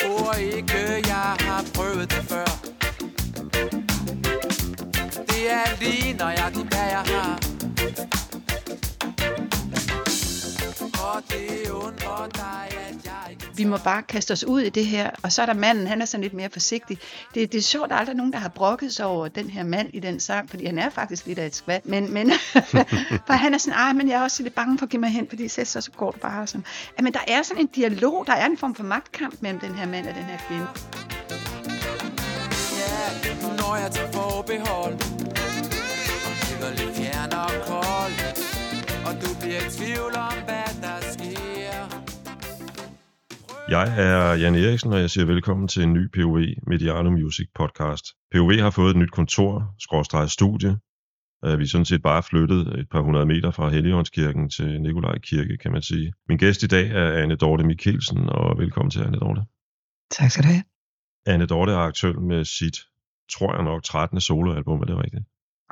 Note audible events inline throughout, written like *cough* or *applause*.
tror ikke, jeg har prøvet det før. Det er lige nøjagtigt, hvad jeg har. Og det undrer dig, at jeg ikke Vi må bare kaste os ud i det her, og så er der manden, han er sådan lidt mere forsigtig. Det, det er sjovt, at der er aldrig nogen, der har brokket sig over den her mand i den sang, fordi han er faktisk lidt af et skvat. Men, men *laughs* for han er sådan, ej, men jeg er også lidt bange for at give mig hen, fordi så, så går det bare. Ja, men der er sådan en dialog, der er en form for magtkamp mellem den her mand og den her kvinde. Ja, når jeg tager forbehold Og lidt fjern og kold Og du bliver i tvivl om, hvad der Jeg er Jan Eriksen, og jeg siger velkommen til en ny POV Mediano Music podcast. POV har fået et nyt kontor, skråstreget studie. Øh, Vi er sådan set bare flyttet et par hundrede meter fra Helligåndskirken til Nikolaj Kirke, kan man sige. Min gæst i dag er Anne Dorte Mikkelsen, og velkommen til Anne Dorte. Tak skal du have. Anne Dorte er aktuel med sit, tror jeg nok, 13. soloalbum, er det rigtigt?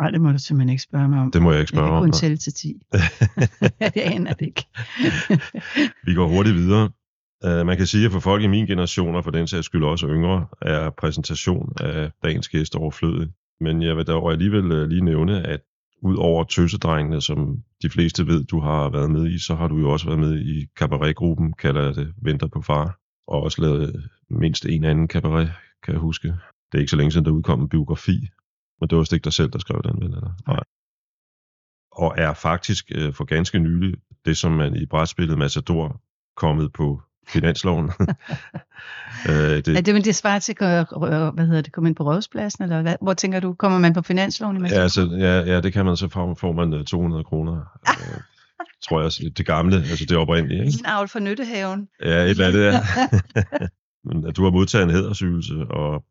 Nej, det må du simpelthen ikke spørge mig om. Det må jeg ikke jeg spørge kan om. kun nej. tælle til 10. *laughs* *laughs* det aner det ikke. Vi går hurtigt videre. Uh, man kan sige, at for folk i min generation, og for den sags skyld også yngre, er præsentation af dagens gæst overflødig. Men jeg vil dog alligevel uh, lige nævne, at ud over tøsedrengene, som de fleste ved, du har været med i, så har du jo også været med i cabaretgruppen, kalder jeg det, Venter på far, og også lavet mindst en anden cabaret, kan jeg huske. Det er ikke så længe siden, der udkom en biografi, men det var vist ikke dig selv, der skrev den, vel? Eller? Nej. Og er faktisk uh, for ganske nylig det, som man i brætspillet Matador kommet på finansloven. *laughs* øh, det, Er det, men det svarer til, øh, hvad hedder det, komme ind på rådspladsen, eller hvad? hvor tænker du, kommer man på finansloven? i ja, altså, ja, ja, det kan man så få, får man øh, 200 kroner. øh, *laughs* tror jeg, altså, det gamle, altså det oprindelige. Ikke? En avl for Nyttehaven. Ja, et eller andet, ja. *laughs* Men at du har modtaget en hædersygelse, og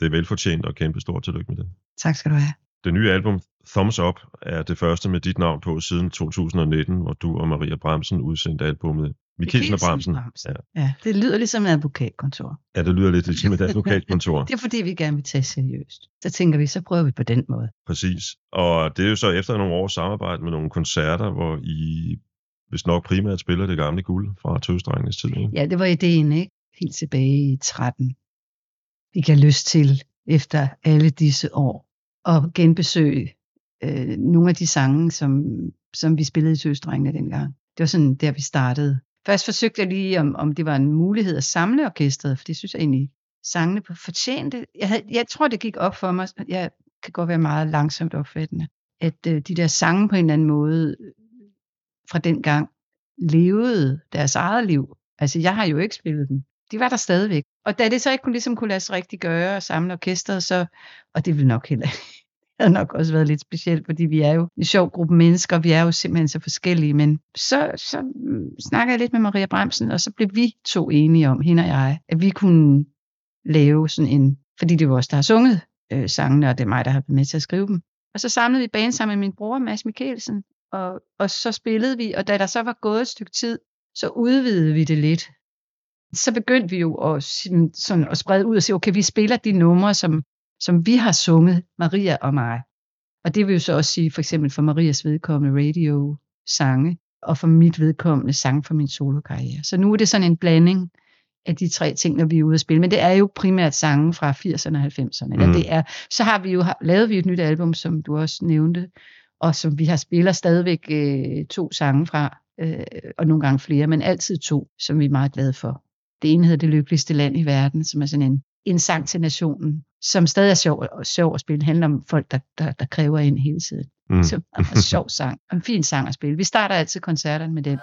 det er velfortjent og kæmpe stort tillykke med det. Tak skal du have. Det nye album, Thumbs Up, er det første med dit navn på siden 2019, hvor du og Maria Bremsen udsendte albumet Mikkelsen og Bremsen. Bremsen. Ja, det lyder ligesom et advokatkontor. Ja, det lyder lidt ligesom et *laughs* advokatkontor. Det er fordi, vi gerne vil tage seriøst. Så tænker vi, så prøver vi på den måde. Præcis. Og det er jo så efter nogle års samarbejde med nogle koncerter, hvor I hvis nok primært spiller det gamle guld fra tøstrengenes tid. Ikke? Ja, det var ideen, ikke? Helt tilbage i 13. Vi kan lyst til, efter alle disse år, at genbesøge øh, nogle af de sange, som, som vi spillede i Tøstrengene dengang. Det var sådan, der vi startede. Først forsøgte jeg lige, om, om det var en mulighed at samle orkestret, for det synes jeg egentlig, sangene på fortjente. Jeg, havde, jeg tror, det gik op for mig. Jeg kan godt være meget langsomt opfattende. At øh, de der sange på en eller anden måde øh, fra den gang levede deres eget liv. Altså, jeg har jo ikke spillet dem. De var der stadigvæk. Og da det så ikke kunne, ligesom kunne lade sig rigtig gøre og samle orkestret, så, og det ville nok heller havde nok også været lidt specielt, fordi vi er jo en sjov gruppe mennesker, vi er jo simpelthen så forskellige, men så, så snakkede snakker jeg lidt med Maria Bremsen, og så blev vi to enige om, hende og jeg, at vi kunne lave sådan en, fordi det var os, der har sunget øh, sangene, og det er mig, der har været med til at skrive dem. Og så samlede vi banen sammen med min bror, Mads Mikkelsen, og, og så spillede vi, og da der så var gået et stykke tid, så udvidede vi det lidt. Så begyndte vi jo at, sådan, at sprede ud og sige, okay, vi spiller de numre, som, som vi har sunget, Maria og mig. Og det vil jo så også sige, for eksempel for Marias vedkommende radio sange, og for mit vedkommende sang for min solokarriere. Så nu er det sådan en blanding af de tre ting, når vi er ude at spille. Men det er jo primært sange fra 80'erne og 90'erne. Eller Mm. det er, så har vi jo lavet vi et nyt album, som du også nævnte, og som vi har spiller stadigvæk øh, to sange fra, øh, og nogle gange flere, men altid to, som vi er meget glade for. Det ene hedder Det lykkeligste land i verden, som er sådan en, en sang til nationen, som stadig er sjov, sjov at spille. Det handler om folk, der, der, der kræver ind hele tiden. Mm. Så en sjov sang, en fin sang at spille. Vi starter altid koncerterne med den.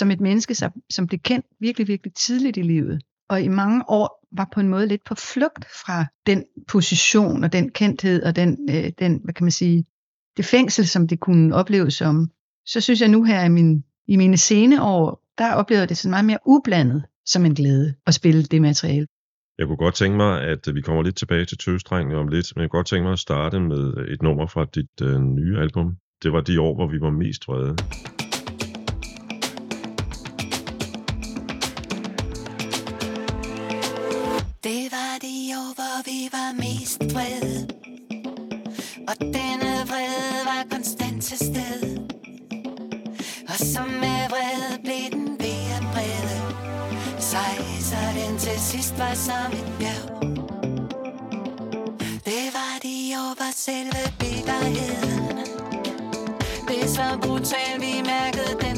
Som et menneske, som, blev kendt virkelig, virkelig tidligt i livet, og i mange år var på en måde lidt på flugt fra den position og den kendthed og den, øh, den hvad kan man sige, det fængsel, som det kunne opleves som, så synes jeg nu her i, min, i mine sene år, der oplever det sådan meget mere ublandet som en glæde at spille det materiale. Jeg kunne godt tænke mig, at øh, vi kommer lidt tilbage til tøvstrengene om lidt, men jeg kunne godt tænke mig at starte med et nummer fra dit øh, nye album. Det var de år, hvor vi var mest vrede. Vrede Og denne vrede var konstant til stede. Og som med vrede blev den ved at brede Sej, Så den til sidst var som et bjerg. Det var de år, hvor selve bitterheden Det så brutalt, vi mærkede den.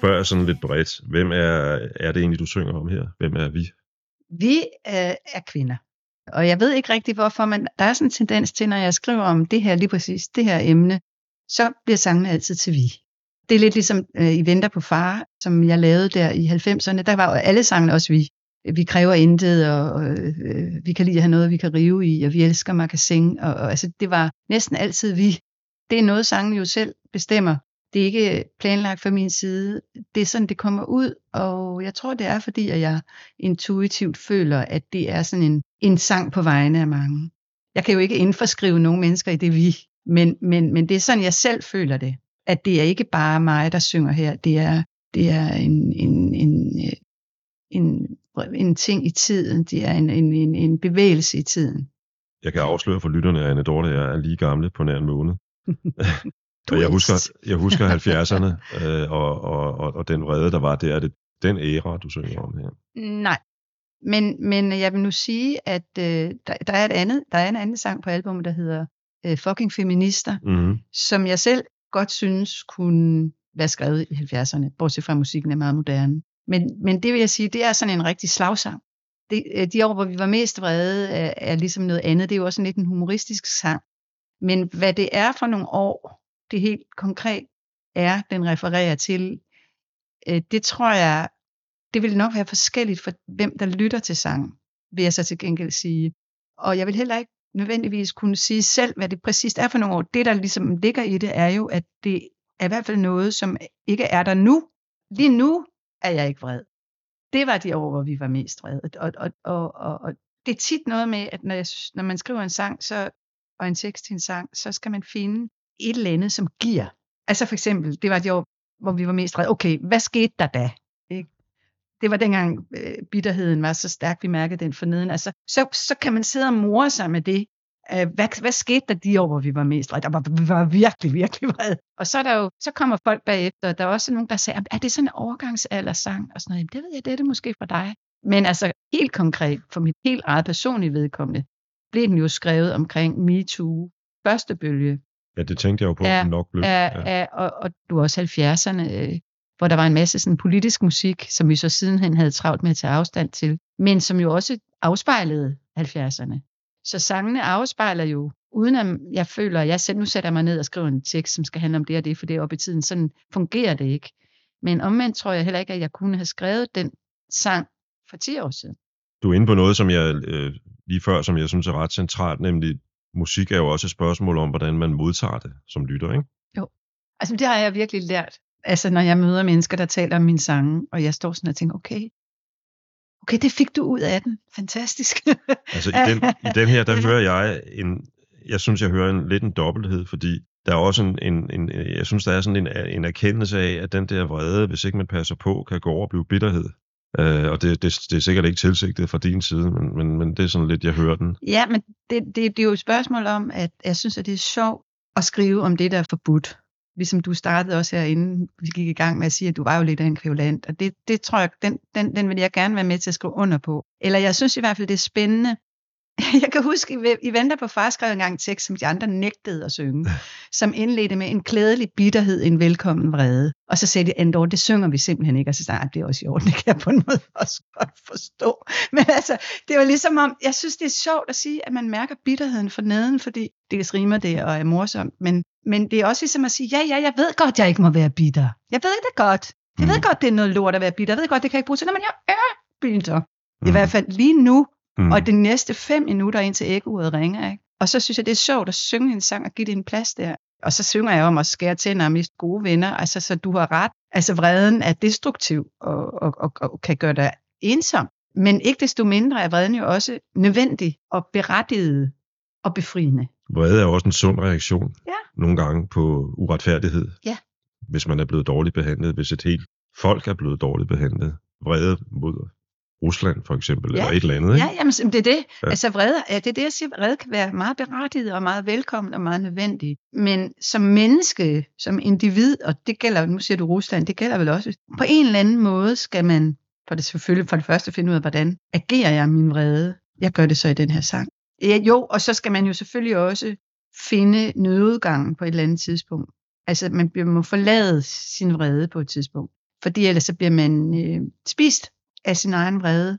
Spørger jeg sådan lidt bredt. Hvem er, er det egentlig, du synger om her? Hvem er vi? Vi øh, er kvinder. Og jeg ved ikke rigtig hvorfor, men der er sådan en tendens til, når jeg skriver om det her, lige præcis det her emne, så bliver sangene altid til vi. Det er lidt ligesom øh, I Venter på far, som jeg lavede der i 90'erne. Der var jo alle sangene også vi. Vi kræver intet, og øh, vi kan lide at have noget, vi kan rive i, og vi elsker magasin. Og, og altså, det var næsten altid vi. Det er noget, sangen jo selv bestemmer. Det er ikke planlagt fra min side. Det er sådan, det kommer ud, og jeg tror, det er, fordi at jeg intuitivt føler, at det er sådan en, en sang på vegne af mange. Jeg kan jo ikke indforskrive nogen mennesker i det vi, men, men, men det er sådan, jeg selv føler det. At det er ikke bare mig, der synger her. Det er, det er en, en, en, øh, en, en ting i tiden. Det er en, en, en, en bevægelse i tiden. Jeg kan afsløre for lytterne, at Anne Dorte er lige gamle på nær en måned. *laughs* Du jeg er husker, jeg husker 70'erne *laughs* øh, og, og, og, og den vrede, der var der. Er det den æra, du synger om her? Nej. Men, men jeg vil nu sige, at øh, der, der, er et andet, der er en anden sang på albumet, der hedder øh, Fucking Feminister, Mm-hmm. som jeg selv godt synes kunne være skrevet i 70'erne, bortset fra at musikken er meget moderne. Men, men det vil jeg sige, det er sådan en rigtig slagsang. Det, øh, de år, hvor vi var mest vrede, er, er ligesom noget andet. Det er jo også en lidt en humoristisk sang. Men hvad det er for nogle år, det helt konkret er, den refererer til, øh, det tror jeg, det vil nok være forskelligt for hvem, der lytter til sangen, vil jeg så til gengæld sige. Og jeg vil heller ikke nødvendigvis kunne sige selv, hvad det præcist er for nogle år. Det, der ligesom ligger i det, er jo, at det er i hvert fald noget, som ikke er der nu. Lige nu er jeg ikke vred. Det var de år, hvor vi var mest vrede. Og, og, og, og, og det er tit noget med, at når, jeg, når man skriver en sang, så, og en tekst til en sang, så skal man finde et eller andet, som giver. Altså for eksempel, det var et år, hvor vi var mest redde. Okay, hvad skete der da? Ikke? Det var dengang øh, bitterheden var så stærk, vi mærkede den forneden. Altså, så, så kan man sidde og more sig med det. Øh, hvad, hvad skete der de år, hvor vi var mest redde? Der var, vi var virkelig, virkelig vrede. Og så, er der jo, så kommer folk bagefter, og der er også nogen, der siger, er det sådan en overgangsaldersang? Og sådan noget, Jamen, det ved jeg, det er det måske for dig. Men altså helt konkret, for mit helt eget personlige vedkommende, blev den jo skrevet omkring MeToo, første bølge, Ja, det tænkte jeg jo på, Ja, nok blev. Ja, ja. Og, og du er også 70'erne. øh, hvor der var en masse sådan politisk musik, som vi så sidenhen havde travlt med at tage afstand til, men som jo også afspejlede 70'erne. Så sangene afspejler jo, uden at jeg føler, at jeg selv nu sætter mig ned og skriver en tekst, som skal handle om det og det, for det er oppe i tiden. Sådan fungerer det ikke. Men omvendt tror jeg heller ikke, at jeg kunne have skrevet den sang for 10 år siden. Du er inde på noget, som jeg øh, lige før, som jeg synes er ret centralt, nemlig musik er jo også et spørgsmål om, hvordan man modtager det som lytter, ikke? Altså det har jeg virkelig lært. Altså når jeg møder mennesker, der taler om min sange, og jeg står sådan og tænker, okay, okay, det fik du ud af den. Fantastisk. *laughs* Altså i den, i den her, der hører jeg en, jeg synes, jeg hører en lidt en dobbelthed, fordi der er også en, en, en jeg synes, der er sådan en, en erkendelse af, at den der vrede, hvis ikke man passer på, kan gå over og blive bitterhed. Øh, og det, det, det er sikkert ikke tilsigtet fra din side, men, men, men det er sådan lidt, jeg hører den. Ja, men det, det, det er jo et spørgsmål om, at jeg synes, at det er sjovt at skrive om det, der er forbudt. Ligesom du startede også herinde, vi gik i gang med at sige, at du var jo lidt af en kvævlant, og det, det tror jeg, den, den, den vil jeg gerne være med til at skrive under på. Eller jeg synes i hvert fald, det er spændende. *laughs* Jeg kan huske, I venter på far skrev engang en tekst, som de andre nægtede at synge, *laughs* som indledte med en klædelig bitterhed, en velkommen vrede. Og så sagde de, Andor, det synger vi simpelthen ikke. Og så sagde det er også i orden, det kan jeg på en måde *laughs* også godt forstå. Men altså, det var ligesom om, jeg synes, det er sjovt at sige, at man mærker bitterheden for neden, fordi det rimer det og er morsomt. Men, men det er også ligesom at sige, ja, ja, jeg ved godt, jeg ikke må være bitter. Jeg ved det godt. Jeg ved Mm. godt, det er noget lort at være bitter. Jeg ved godt, det kan jeg ikke bruge til noget, men jeg er bitter. I Mm. hvert fald lige nu, Mm. og de næste fem minutter indtil æggeuret ringer. Ikke? Og så synes jeg, det er sjovt at synge en sang og give det en plads der. Og så synger jeg om at skære tænder og miste gode venner. Altså, så du har ret. Altså, vreden er destruktiv og, og, og, og kan gøre dig ensom. Men ikke desto mindre er vreden jo også nødvendig og berettiget og befriende. Vrede er også en sund reaktion. Ja. Nogle gange på uretfærdighed. Ja. Hvis man er blevet dårligt behandlet. Hvis et helt folk er blevet dårligt behandlet. Vrede mod Rusland for eksempel, Ja. eller et eller andet. Ikke? Ja, jamen, det er det. Ja. Altså vrede, ja, det er det, jeg siger. Vrede kan være meget berettiget og meget velkommen og meget nødvendig. Men som menneske, som individ, og det gælder, nu siger du Rusland, det gælder vel også, på en eller anden måde skal man, for det selvfølgelig for det første finde ud af, hvordan agerer jeg min vrede. Jeg gør det så i den her sang. Ja, jo, og så skal man jo selvfølgelig også finde nødudgangen på et eller andet tidspunkt. Altså man må forlade sin vrede på et tidspunkt. Fordi ellers så bliver man øh, spist af sin egen vrede,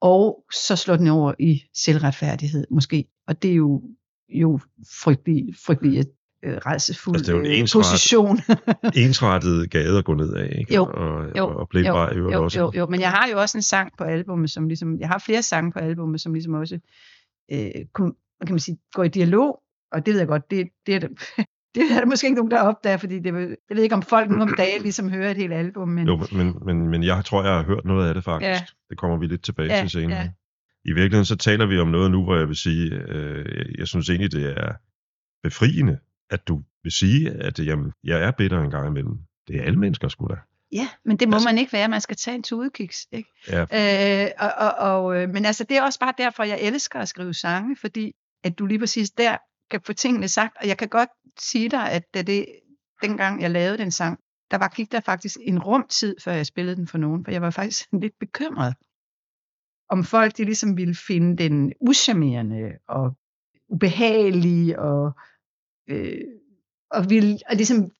og så slår den over i selvretfærdighed måske. Og det er jo, jo frygtelig, frygtelig øh, rejsefuld Altså, det er jo en øh, ensret- position. *laughs* Ensrettet gade at gå ned af. Ikke? Jo, og, jo, og blindvej jo, jo, også. jo, jo, men jeg har jo også en sang på albumet, som ligesom, jeg har flere sange på albumet, som ligesom også, øh, kan man sige, går i dialog, og det ved jeg godt, det, det er det, det er der måske ikke nogen, der opdager, fordi det, jeg ved ikke, om folk nu om dagen ligesom hører et helt album, men Jo, men, men, men jeg tror, jeg har hørt noget af det faktisk. Ja. Det kommer vi lidt tilbage Ja, til senere. ja. I virkeligheden så taler vi om noget nu, hvor jeg vil sige, øh, jeg synes egentlig, det er befriende, at du vil sige, at jamen, jeg er bitter en gang imellem. Det er alle mennesker sgu da. ja, men det må Altså- man ikke være, man skal tage en tudekiks, ikke? Ja, Øh, og, og, og, øh, men altså, det er også bare derfor, jeg elsker at skrive sange, fordi at du lige præcis der kan få tingene sagt, og jeg kan godt sige dig, at da det, dengang jeg lavede den sang, der var, gik der faktisk en rumtid, før jeg spillede den for nogen, for jeg var faktisk *laughs* lidt bekymret, om folk de ligesom ville finde den uschammerende og ubehagelig og, øh, og ville, og ligesom,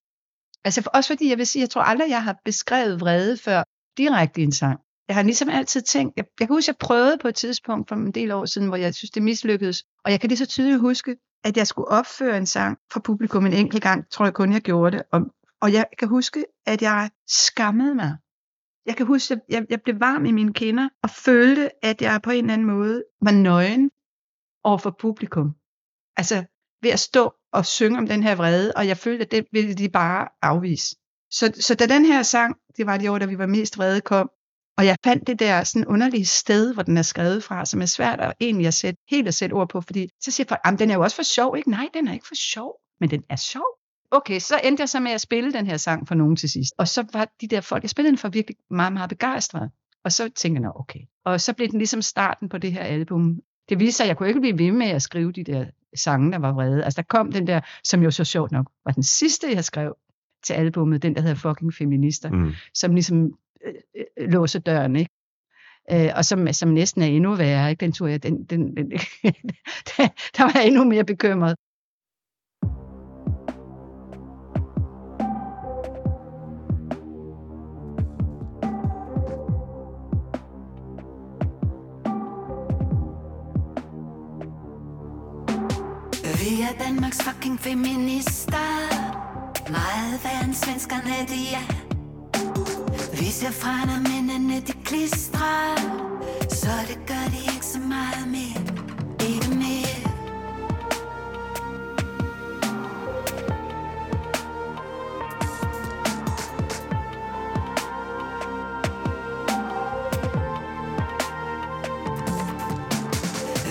altså for, også fordi jeg vil sige, jeg tror aldrig, jeg har beskrevet vrede før direkte i en sang. Jeg har ligesom altid tænkt, jeg, jeg kan huske, jeg prøvede på et tidspunkt for en del år siden, hvor jeg synes, det mislykkedes, og jeg kan lige så tydeligt huske, at jeg skulle opføre en sang for publikum en enkelt gang, tror jeg kun, jeg gjorde det, og, og jeg kan huske, at jeg skammede mig. Jeg kan huske, at jeg, jeg blev varm i mine kinder, og følte, at jeg på en eller anden måde var nøgen over for publikum. Altså ved at stå og synge om den her vrede, og jeg følte, at det ville de bare afvise. Så, så da den her sang, det var de år, da vi var mest vrede, kom, og jeg fandt det der sådan underlige sted, hvor den er skrevet fra, som er svært at egentlig at sætte, helt at sætte ord på, fordi så siger folk, "Jamen, den er jo også for sjov, ikke? Nej, den er ikke for sjov, men den er sjov. Okay, så endte jeg så med at spille den her sang for nogen til sidst. Og så var de der folk, jeg spillede den for virkelig meget, meget begejstrede. Og så tænkte jeg, "Nå, okay. Og så blev den ligesom starten på det her album. Det viste sig, at jeg kunne ikke blive ved med at skrive de der sange, der var vrede. Altså der kom den der, som jo så sjovt nok var den sidste, jeg skrev til albummet, den der hedder Fucking Feminister mm. som ligesom øh, øh, øh låse døren, ikke? Øh, og som, som næsten er endnu værre, ikke? Den tror jeg, den, den, den *laughs* der var jeg endnu mere bekymret. Vi er Danmarks fucking feminister Meget værre end svenskerne, de er vi ser fra, når mændene de klistrer. Så det gør de ikke så meget mere. Ikke mere.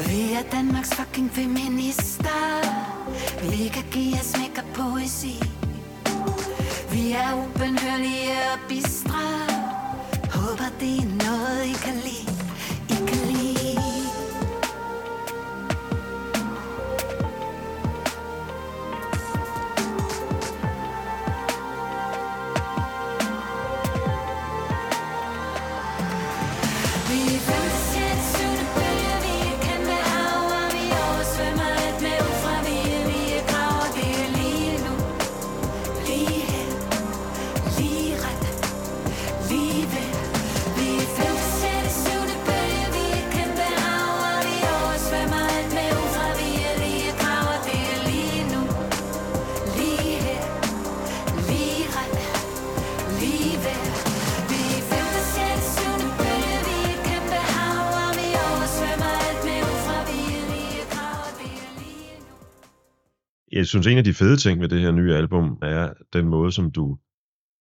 Vi er Danmarks fucking feminister. Vi kan give os mega poesi Vi er ubenhørlige og something Jeg synes, en af de fede ting ved det her nye album er den måde, som du,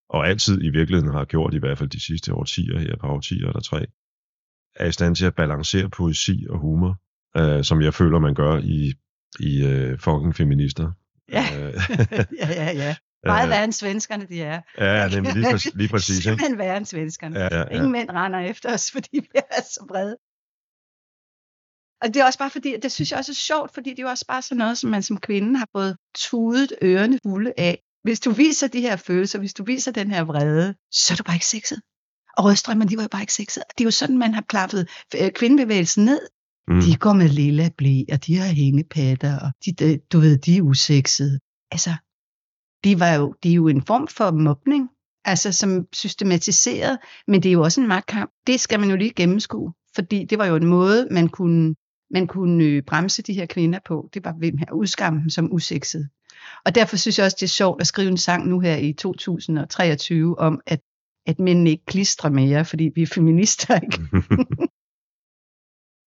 og altid i virkeligheden har gjort, i hvert fald de sidste årtier her, par årtier eller tre, er i stand til at balancere poesi og humor, øh, som jeg føler, man gør i, i øh, fucking feminister. Ja. Øh, *laughs* ja, ja, ja. *laughs* Meget øh, værre end svenskerne, de er. Ja, nemlig lige, præcis, lige præcis. *laughs* Ikke? Simpelthen værre end svenskerne. Ja, ja, ja. Ingen mænd render efter os, fordi vi er så brede. Og det er også bare fordi, det synes jeg også er sjovt, fordi det er jo også bare sådan noget, som man som kvinde har fået tudet ørerne fulde af. Hvis du viser de her følelser, hvis du viser den her vrede, så er du bare ikke sexet. Og rødstrømmer, de var jo bare ikke sexet. Det er jo sådan, man har klappet øh, kvindebevægelsen ned. Mm. De går med lilla blæ, og de har hængepatter, og de, de, du ved, de er usexede. Altså, det, var jo, det er jo en form for mobning, altså som systematiseret, men det er jo også en magtkamp. Det skal man jo lige gennemskue, fordi det var jo en måde, man kunne, man kunne øh, bremse de her kvinder på. Det var ved at udskamme dem som usexede. Og derfor synes jeg også, det er sjovt at skrive en sang nu her i 2023 om, at, at mændene ikke klistrer mere, fordi vi er feminister, ikke? *laughs*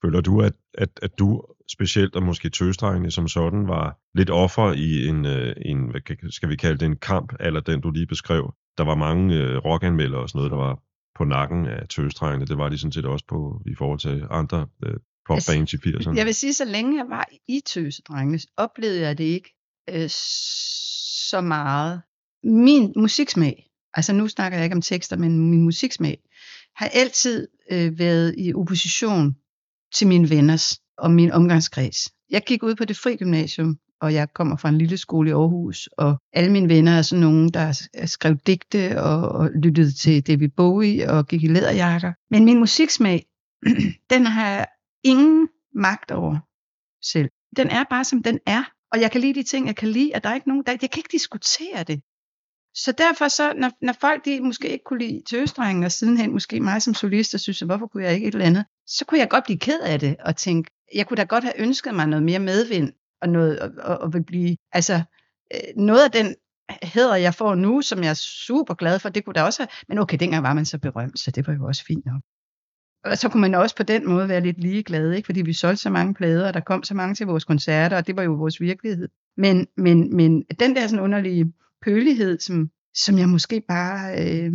Føler du, at, at, at du specielt, og måske tøstrengene som sådan, var lidt offer i en, øh, en, hvad skal vi kalde det, en kamp, eller den du lige beskrev? Der var mange øh, rockanmeldere og sådan noget, der var på nakken af tøstrengene. Det var de sådan set også på i forhold til andre øh, popbands i 80'erne. Jeg vil sige, så længe jeg var i Tøsedrengene, oplevede jeg det ikke øh, så meget. Min musiksmag, altså nu snakker jeg ikke om tekster, men min musiksmag, har altid øh, været i opposition til mine venners og min omgangskreds. Jeg gik ud på det fri gymnasium, og jeg kommer fra en lille skole i Aarhus, og alle mine venner er sådan nogen, der skrev digte og, og lyttede til David Bowie og gik i læderjakker. Men min musiksmag, *clears throat* den har jeg ingen magt over selv. Den er bare som den er, og jeg kan lide de ting, jeg kan lide, og der er ikke nogen, der, jeg kan ikke diskutere det. Så derfor så, når, når folk de måske ikke kunne lide tøstrengen, og sidenhen måske mig som solist, og synes, hvorfor kunne jeg ikke et eller andet, så kunne jeg godt blive ked af det, og tænke, jeg kunne da godt have ønsket mig noget mere medvind, og noget, og, og, og vil blive, altså, øh, noget af den hæder, jeg får nu, som jeg er super glad for, det kunne da også have, men okay, dengang var man så berømt, så det var jo også fint nok. Og så kunne man også på den måde være lidt ligeglad, ikke? fordi vi solgte så mange plader, og der kom så mange til vores koncerter, og det var jo vores virkelighed. Men, men, men den der sådan underlige pølighed, som, som jeg måske bare, øh,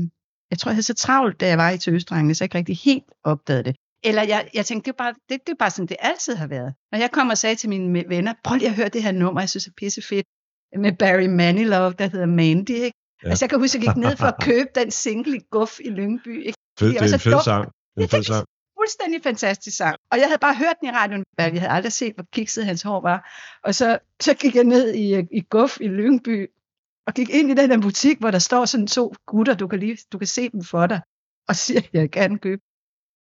jeg tror jeg havde så travlt, da jeg var i Tøstrengene, så jeg ikke rigtig helt opdagede det. Eller jeg, jeg tænkte, det er, bare, det, det er bare sådan, det altid har været. Når jeg kom og sagde til mine venner, prøv lige at høre det her nummer, jeg synes er pisse fedt, med Barry Manilow, der hedder Mandy. Ikke? Ja. Altså jeg kan huske, at jeg gik ned for at købe den single i Guff i Lyngby. Ikke? Fed, det det er en fed dumt. sang. Det er fed sang. fuldstændig fantastisk sang. Og jeg havde bare hørt den i radioen. Jeg havde aldrig set, hvor kikset hans hår var. Og så, så gik jeg ned i, i Guff i Lyngby, og gik ind i den der butik, hvor der står sådan to gutter, du kan, lige, du kan se dem for dig, og siger, at jeg gerne købe.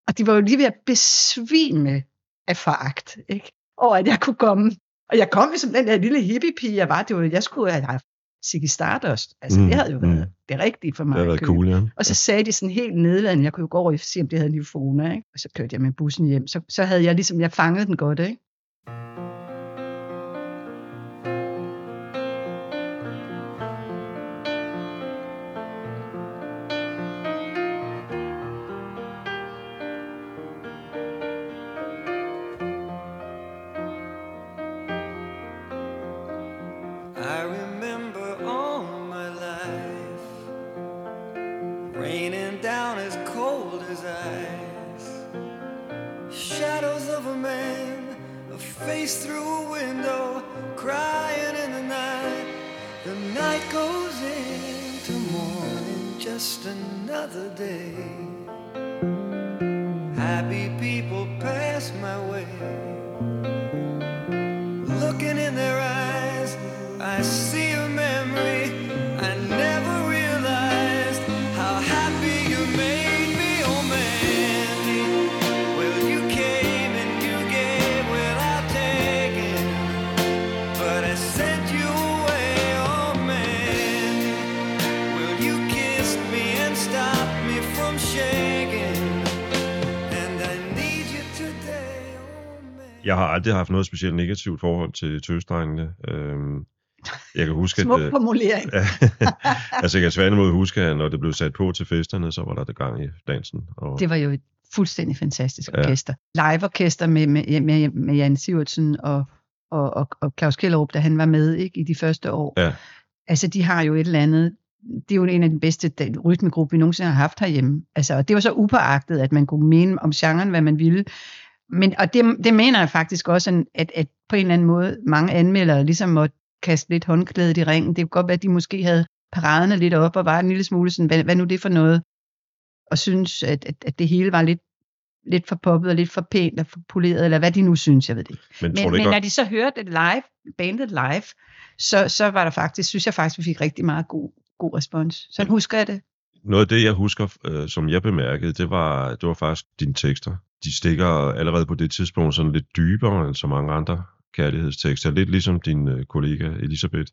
Og de var jo lige ved at besvime af foragt, ikke? over at jeg kunne komme. Og jeg kom som den der lille hippie-pige, jeg var. Det var, jeg skulle have Ziggy Stardust. Altså, Mm, det havde jo været mm. det rigtige for mig Det at været cool, ja. Og så sagde de sådan helt nedladende, jeg kunne jo gå over og se, om det havde Nivfona, ikke? Og så kørte jeg med bussen hjem. Så, så havde jeg ligesom, jeg fangede den godt, ikke? Aldrig haft noget specielt negativt forhold til tøsdrengene. Øhm, jeg kan huske, Smuk at... øh, formulering. *laughs* Altså, jeg kan tværtimod huske, at når det blev sat på til festerne, så var der det gang i dansen. Og, Det var jo et fuldstændig fantastisk Ja. orkester. Live-orkester med, med, med, med Jan Sivertsen og, og, og, og Claus Kellerup, da han var med ikke, i de første år. Ja. Altså, de har jo et eller andet... Det er jo en af de bedste rytmegrupper, vi nogensinde har haft herhjemme. Altså, og det var så upåagtet, at man kunne mene om genren, hvad man ville. Men, og det, det mener jeg faktisk også, at, at på en eller anden måde mange anmeldere ligesom måtte kaste lidt håndklædet i ringen. Det kunne godt være, at de måske havde paraderne lidt op og var en lille smule sådan, hvad, hvad nu det for noget? Og synes, at, at, at det hele var lidt, lidt for poppet og lidt for pænt og for poleret, eller hvad de nu synes, jeg ved det ikke. men, Men, men når de så hørte det live, bandet live, så, så var der faktisk, synes jeg faktisk, vi fik rigtig meget god, god respons. Sådan husker jeg det. noget af det, jeg husker, øh, som jeg bemærkede, det var, det var faktisk dine tekster. De stikker allerede på det tidspunkt sådan lidt dybere end så mange andre kærlighedstekster. Lidt ligesom din øh, kollega Elisabeth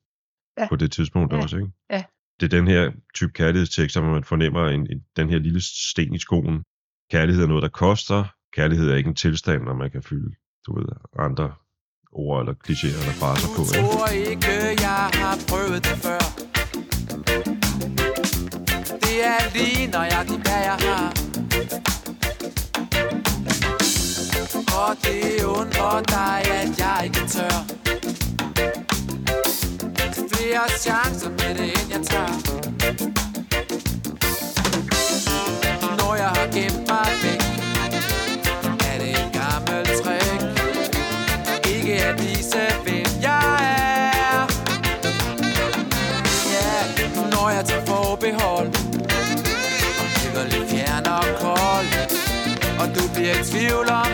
Ja. på det tidspunkt Ja. også, ikke? Ja. Det er den her type kærlighedstekster, hvor man fornemmer en, en, den her lille sten i skoen. Kærlighed er noget, der koster. Kærlighed er ikke en tilstand, når man kan fylde du ved, andre ord eller klichéer eller fraser på. Du Ikke? tror ikke, jeg har prøvet det før Det er lige nøjagtigt, hvad jeg har Og det undrer dig, at jeg ikke tør. Flere chancer med det, end jeg tør. Når jeg har gemt mig væk Er det en gammel trick. Ikke at vise, hvem jeg er. Ja, yeah. når jeg tager forbehold Og bliver lidt fjern og kold Og du bliver i tvivl om,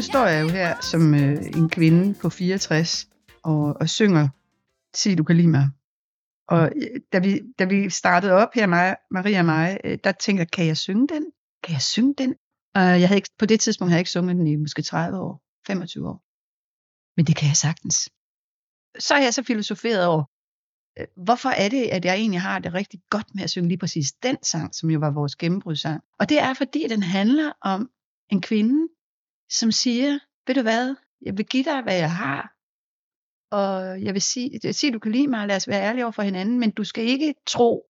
Nu står jeg jo her som øh, en kvinde på 64 og, og synger Sig du kan lide mig. Og øh, da vi, da vi startede op her, mig, Maria og mig, øh, der tænkte jeg, kan jeg synge den? Kan jeg synge den? Og jeg havde ikke, på det tidspunkt havde jeg ikke sunget den i måske 30 år, 25 år. Men det kan jeg sagtens. Så har jeg så filosoferet over, øh, hvorfor er det, at jeg egentlig har det rigtig godt med at synge lige præcis den sang, som jo var vores gennembrudssang. Og det er, fordi den handler om en kvinde, som siger, ved du hvad, jeg vil give dig, hvad jeg har, og jeg vil sige, jeg du kan lide mig, lad os være ærlige over for hinanden, men du skal ikke tro,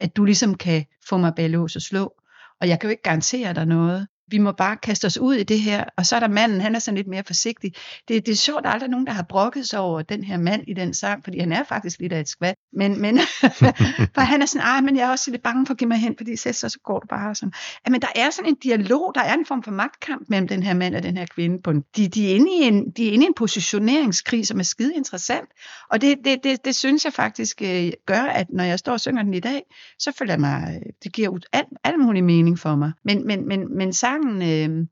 at du ligesom kan få mig bag lås og slå, og jeg kan jo ikke garantere dig noget. Vi må bare kaste os ud i det her, og så er der manden, han er sådan lidt mere forsigtig. Det, det er sjovt, at der er aldrig nogen, der har brokket sig over den her mand i den sang, fordi han er faktisk lidt af et skvat. Men, men *laughs* for han er sådan, ej, men jeg er også lidt bange for at give mig hen, fordi så, så, så går du bare sådan. Ja, men der er sådan en dialog, der er en form for magtkamp mellem den her mand og den her kvinde. På en, de, de, er inde i en, de er inde i en positioneringskrig, som er skide interessant. Og det, det, det, det synes jeg faktisk øh, gør, at når jeg står og synger den i dag, så føler jeg mig, øh, det giver ud alt mulig mening for mig. Men, men, men, men sangen,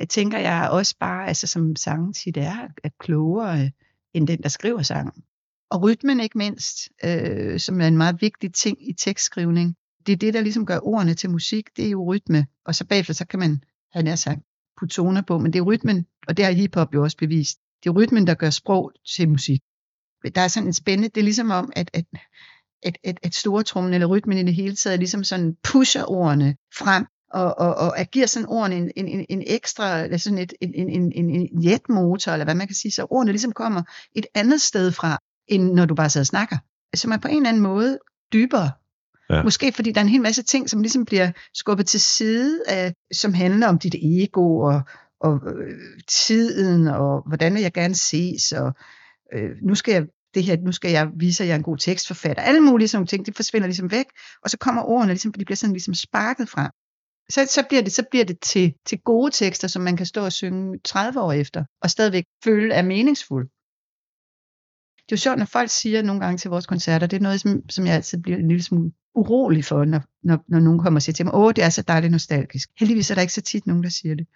øh, tænker jeg også bare, altså som sangen tit det er, er klogere øh, end den, der skriver sangen. Og rytmen ikke mindst, øh, som er en meget vigtig ting i tekstskrivning. Det er det, der ligesom gør ordene til musik, det er jo rytme. Og så bagefter, så kan man han er sagt, putte toner på, men det er rytmen, og det har hiphop jo også bevist, det er rytmen, der gør sprog til musik. Der er sådan en spændende, det er ligesom om, at, at, at, at, at store trummen eller rytmen i det hele taget ligesom sådan pusher ordene frem, og, og, og at giver sådan ordene en, en, en, en ekstra, sådan et, en, en, en, en, jetmotor, eller hvad man kan sige, så ordene ligesom kommer et andet sted fra, end når du bare sidder og snakker. Så man på en eller anden måde dybere. Ja. Måske fordi der er en hel masse ting, som ligesom bliver skubbet til side, af, som handler om dit ego, og, og øh, tiden, og hvordan vil jeg gerne ses, og øh, nu skal jeg det her, nu skal jeg vise, at jeg er en god tekstforfatter. Alle mulige sådan ting, det forsvinder ligesom væk, og så kommer ordene, ligesom, de bliver sådan ligesom sparket frem. Så, så, bliver det, så bliver det til, til gode tekster, som man kan stå og synge 30 år efter, og stadigvæk føle er meningsfuld. Det er jo sjovt, når folk siger nogle gange til vores koncerter, det er noget, som, som jeg altid bliver en lille smule urolig for, når, når, når nogen kommer og siger til mig, åh, det er så dejligt nostalgisk. Heldigvis er der ikke så tit nogen, der siger det.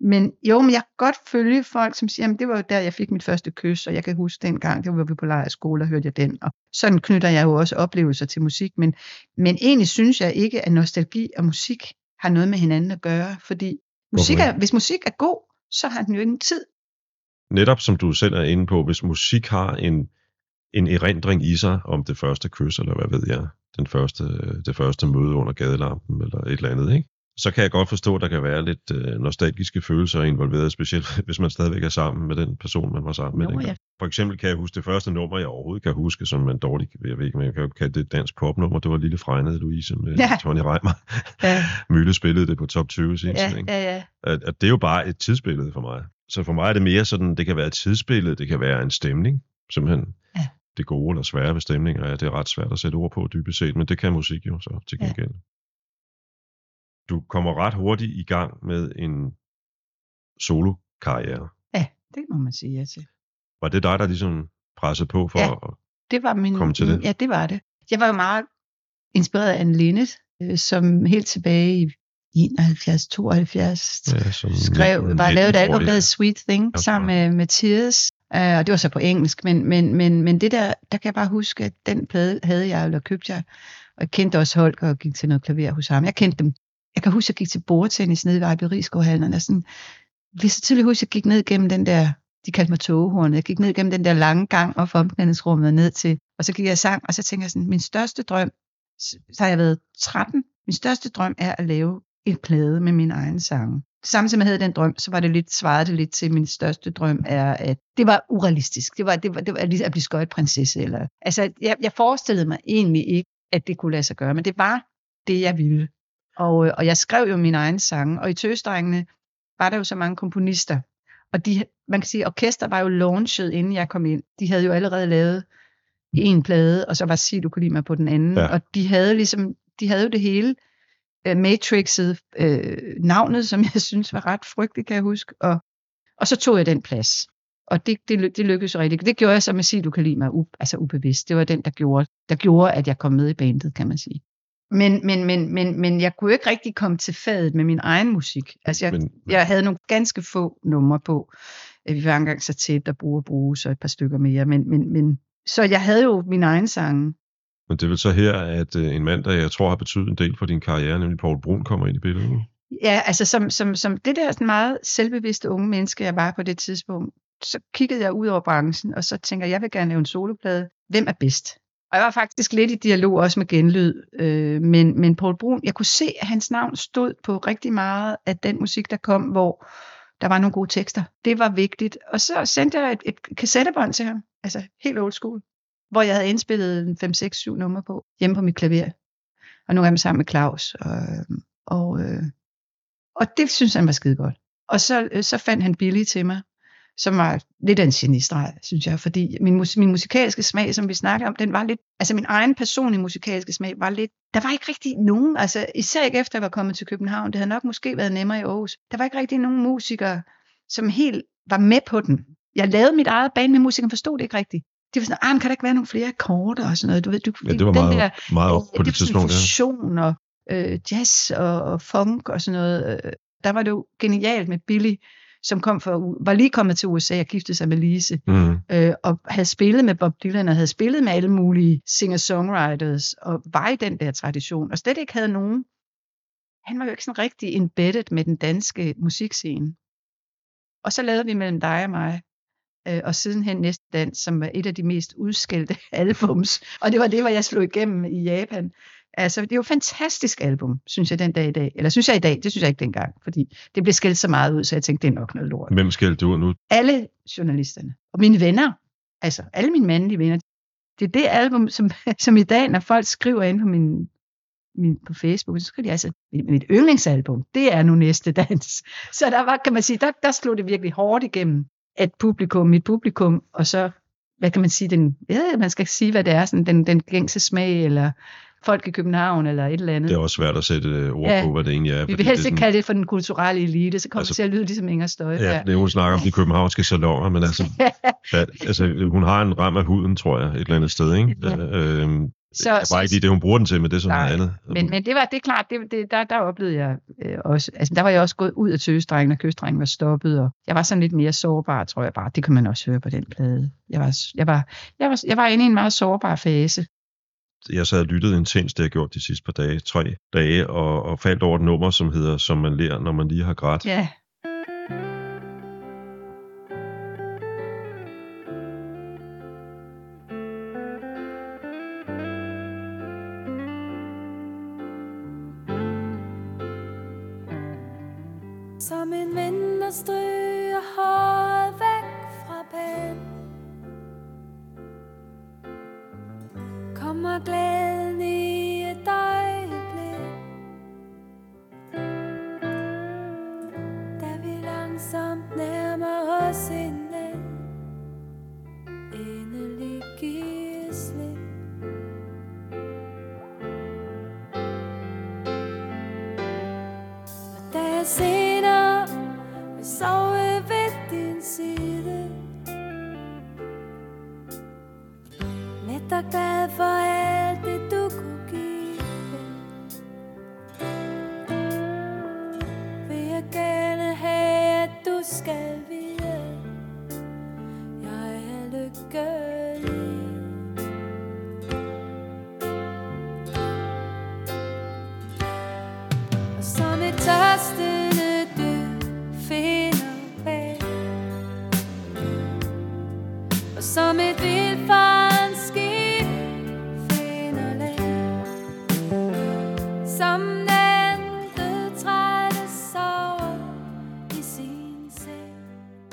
Men jo, men jeg kan godt følge folk, som siger, at det var jo der, jeg fik mit første kys, og jeg kan huske dengang, det var vi på lejerskole, og hørte jeg den. Og sådan knytter jeg jo også oplevelser til musik, men, men egentlig synes jeg ikke, at nostalgi og musik har noget med hinanden at gøre, fordi musik er, hvis musik er god, så har den jo ingen tid. Netop som du selv er inde på, hvis musik har en, en erindring i sig om det første kys, eller hvad ved jeg, den første, det første møde under gadelampen, eller et eller andet, ikke? Så kan jeg godt forstå, at der kan være lidt øh, nostalgiske følelser involveret, specielt *laughs* hvis man stadigvæk er sammen med den person, man var sammen med Nå, ja. For eksempel kan jeg huske det første nummer, jeg overhovedet kan huske, som man dårligt, jeg ved ikke, men jeg kan kalde det et dansk popnummer, det var Lille Fregnede Louise med Ja. Tony Reimer. Ja, *laughs* Mølle spillede det på top 20 sin ja, ikke? ja, ja. At, at det er jo bare et tidsbillede for mig. Så for mig er det mere sådan, det kan være et tidsbillede, det kan være en stemning, simpelthen. Ja. Det gode eller svære ved stemninger, ja, det er ret svært at sætte ord på dybest set, men det kan musik jo så til Ja. Du kommer ret hurtigt i gang med en solo-karriere. ja, det må man sige ja til. Var det dig, der ligesom pressede på for Ja. at... Det var min, Kom til det. Ja, det var det. Jeg var jo meget inspireret af Anne Linnet, øh, som helt tilbage i 71, 72 Ja, som skrev, nitten- var lavet et 19, album, der hed Sweet Thing, Ja, sammen med, Tears, uh, og det var så på engelsk, men, men, men, men det der, der kan jeg bare huske, at den plade havde jeg, eller købte jeg, og jeg kendte også Holger og gik til noget klaver hos ham. Jeg kendte dem. Jeg kan huske, at jeg gik til bordtennis nede ved Vejby og sådan, hvis jeg tydeligt huske, at jeg gik ned gennem den der, de kaldte mig togehornet, jeg gik ned gennem den der lange gang og for omklædningsrummet og ned til, og så gik jeg sang, og så tænker jeg sådan, min største drøm, så har jeg været 13, min største drøm er at lave en plade med min egen sange. Samtidig med at jeg havde den drøm, så var det lidt, svarede det lidt til, min største drøm er, at det var urealistisk. Det var, det var, det var ligesom at blive skøjtprinsesse. Eller, altså, jeg, jeg forestillede mig egentlig ikke, at det kunne lade sig gøre, men det var det, jeg ville. Og, øh, og jeg skrev jo mine egne sange, og i Tøsdrengene var der jo så mange komponister. Og de, man kan sige, orkester var jo launchet, inden jeg kom ind. De havde jo allerede lavet en plade, og så var Sig, du kunne lide mig på den anden. Ja. Og de havde ligesom, de havde jo det hele. Uh, Matrixet, øh, navnet, som jeg *laughs* synes var ret frygteligt, kan jeg huske. Og, og så tog jeg den plads. Og det, det, det lykkedes jo rigtig. Det gjorde jeg så med Sig, du kan lide mig, u, altså ubevidst. Det var den, der gjorde, der gjorde, at jeg kom med i bandet, kan man sige. Men, men, men, men, men jeg kunne ikke rigtig komme til fadet med min egen musik. Altså jeg, Men- jeg havde nogle ganske få numre på. Vi var engang så tæt at bruge og bruge, så et par stykker mere. Men, men, men, så jeg havde jo min egen sange. Men det er vel så her, at øh, en mand, der jeg tror har betydet en del for din karriere, nemlig Paul Brun, kommer ind i billedet. Ja, altså som, som, som det der sådan meget selvbevidste unge menneske, jeg var på det tidspunkt, så kiggede jeg ud over branchen, og så tænker jeg, jeg vil gerne lave en soloplade. Hvem er bedst? Og jeg var faktisk lidt i dialog også med genlyd, øh, men, men Paul Brun, jeg kunne se, at hans navn stod på rigtig meget af den musik, der kom, hvor der var nogle gode tekster. Det var vigtigt. Og så sendte jeg et, et kassettebånd til ham, altså helt old school, hvor jeg havde indspillet 5, 6, 7 numre på, hjemme på mit klaver. Og nu er jeg sammen med Claus. Og, og, øh, og det synes han var skide godt. Og så, øh, så fandt han Billy til mig, som var lidt af en genistreg, synes jeg, fordi min, mus, min musikalske smag, som vi snakker om, den var lidt, altså min egen personlige musikalske smag var lidt, der var ikke rigtig nogen, altså især ikke efter jeg var kommet til København, det havde nok måske været nemmere i Aarhus, der var ikke rigtig nogen musikere, som helt var med på den. Jeg lavede mit eget band med musikere, forstod det ikke rigtigt. Det var sådan, ah, men kan der ikke være nogle flere akkorder og sådan noget, du ved, du, Ja, det var den meget, der, meget op på det det tidspunkt. Ja. fusion og øh, jazz og, og funk og sådan noget. Øh, Der var det jo genialt med Billy, som kom for, var lige kommet til USA og giftede sig med Lise, Mm. øh, og havde spillet med Bob Dylan og havde spillet med alle mulige singer-songwriters, og var i den der tradition, og slet ikke havde nogen han var jo ikke sådan rigtig embedded med den danske musikscene. Og så lavede vi mellem dig og mig, øh, og sidenhen Næste Dans, som var et af de mest udskældte *laughs* albums. Og det var det, hvor jeg slog igennem i Japan. Altså, det er jo et fantastisk album, synes jeg den dag i dag. Eller synes jeg i dag, det synes jeg ikke dengang, fordi det blev skældt så meget ud, så jeg tænkte, det er nok noget lort. Hvem skældte du ud nu? Alle journalisterne, og mine venner, altså alle mine mandlige venner, det er det album, som, *laughs* som i dag, når folk skriver ind på min, min på Facebook, så skriver de altså, mit, mit yndlingsalbum, det er nu næste dans. *laughs* Så der var, kan man sige, der, der slog det virkelig hårdt igennem, at publikum, mit publikum, og så, hvad kan man sige, den, ja, man skal sige, hvad det er, sådan den, den gængse smag, eller folk i København, eller et eller andet. Det er også svært at sætte øh, ord Ja. på, hvad det egentlig er. Vi vil helst er ikke kalde det for den kulturelle elite, så kommer Altså- det til at lyde ligesom Inger Støjberg. Ja, det er, hun snakker om de københavnske salonger, men altså, *laughs* ja, altså, hun har en ram af huden, tror jeg, et eller andet sted, ikke? Ja. Øhm, Så, det var ikke lige det, hun bruger den til, men det er så Nej, noget andet. Men, men det var det er klart, det, det, der, der oplevede jeg øh, også, altså der var jeg også gået ud af tøsdrengen, og kystdrengen var stoppet, og jeg var sådan lidt mere sårbar, tror jeg bare. Det kan man også høre på den plade. Jeg var, jeg var, jeg var, jeg var inde i en meget sårbar fase jeg sad og lyttede intens, det har jeg gjort de sidste par dage, tre dage, og, og faldt over et nummer, som hedder Som man lærer, når man lige har grædt. Ja, Yeah. Og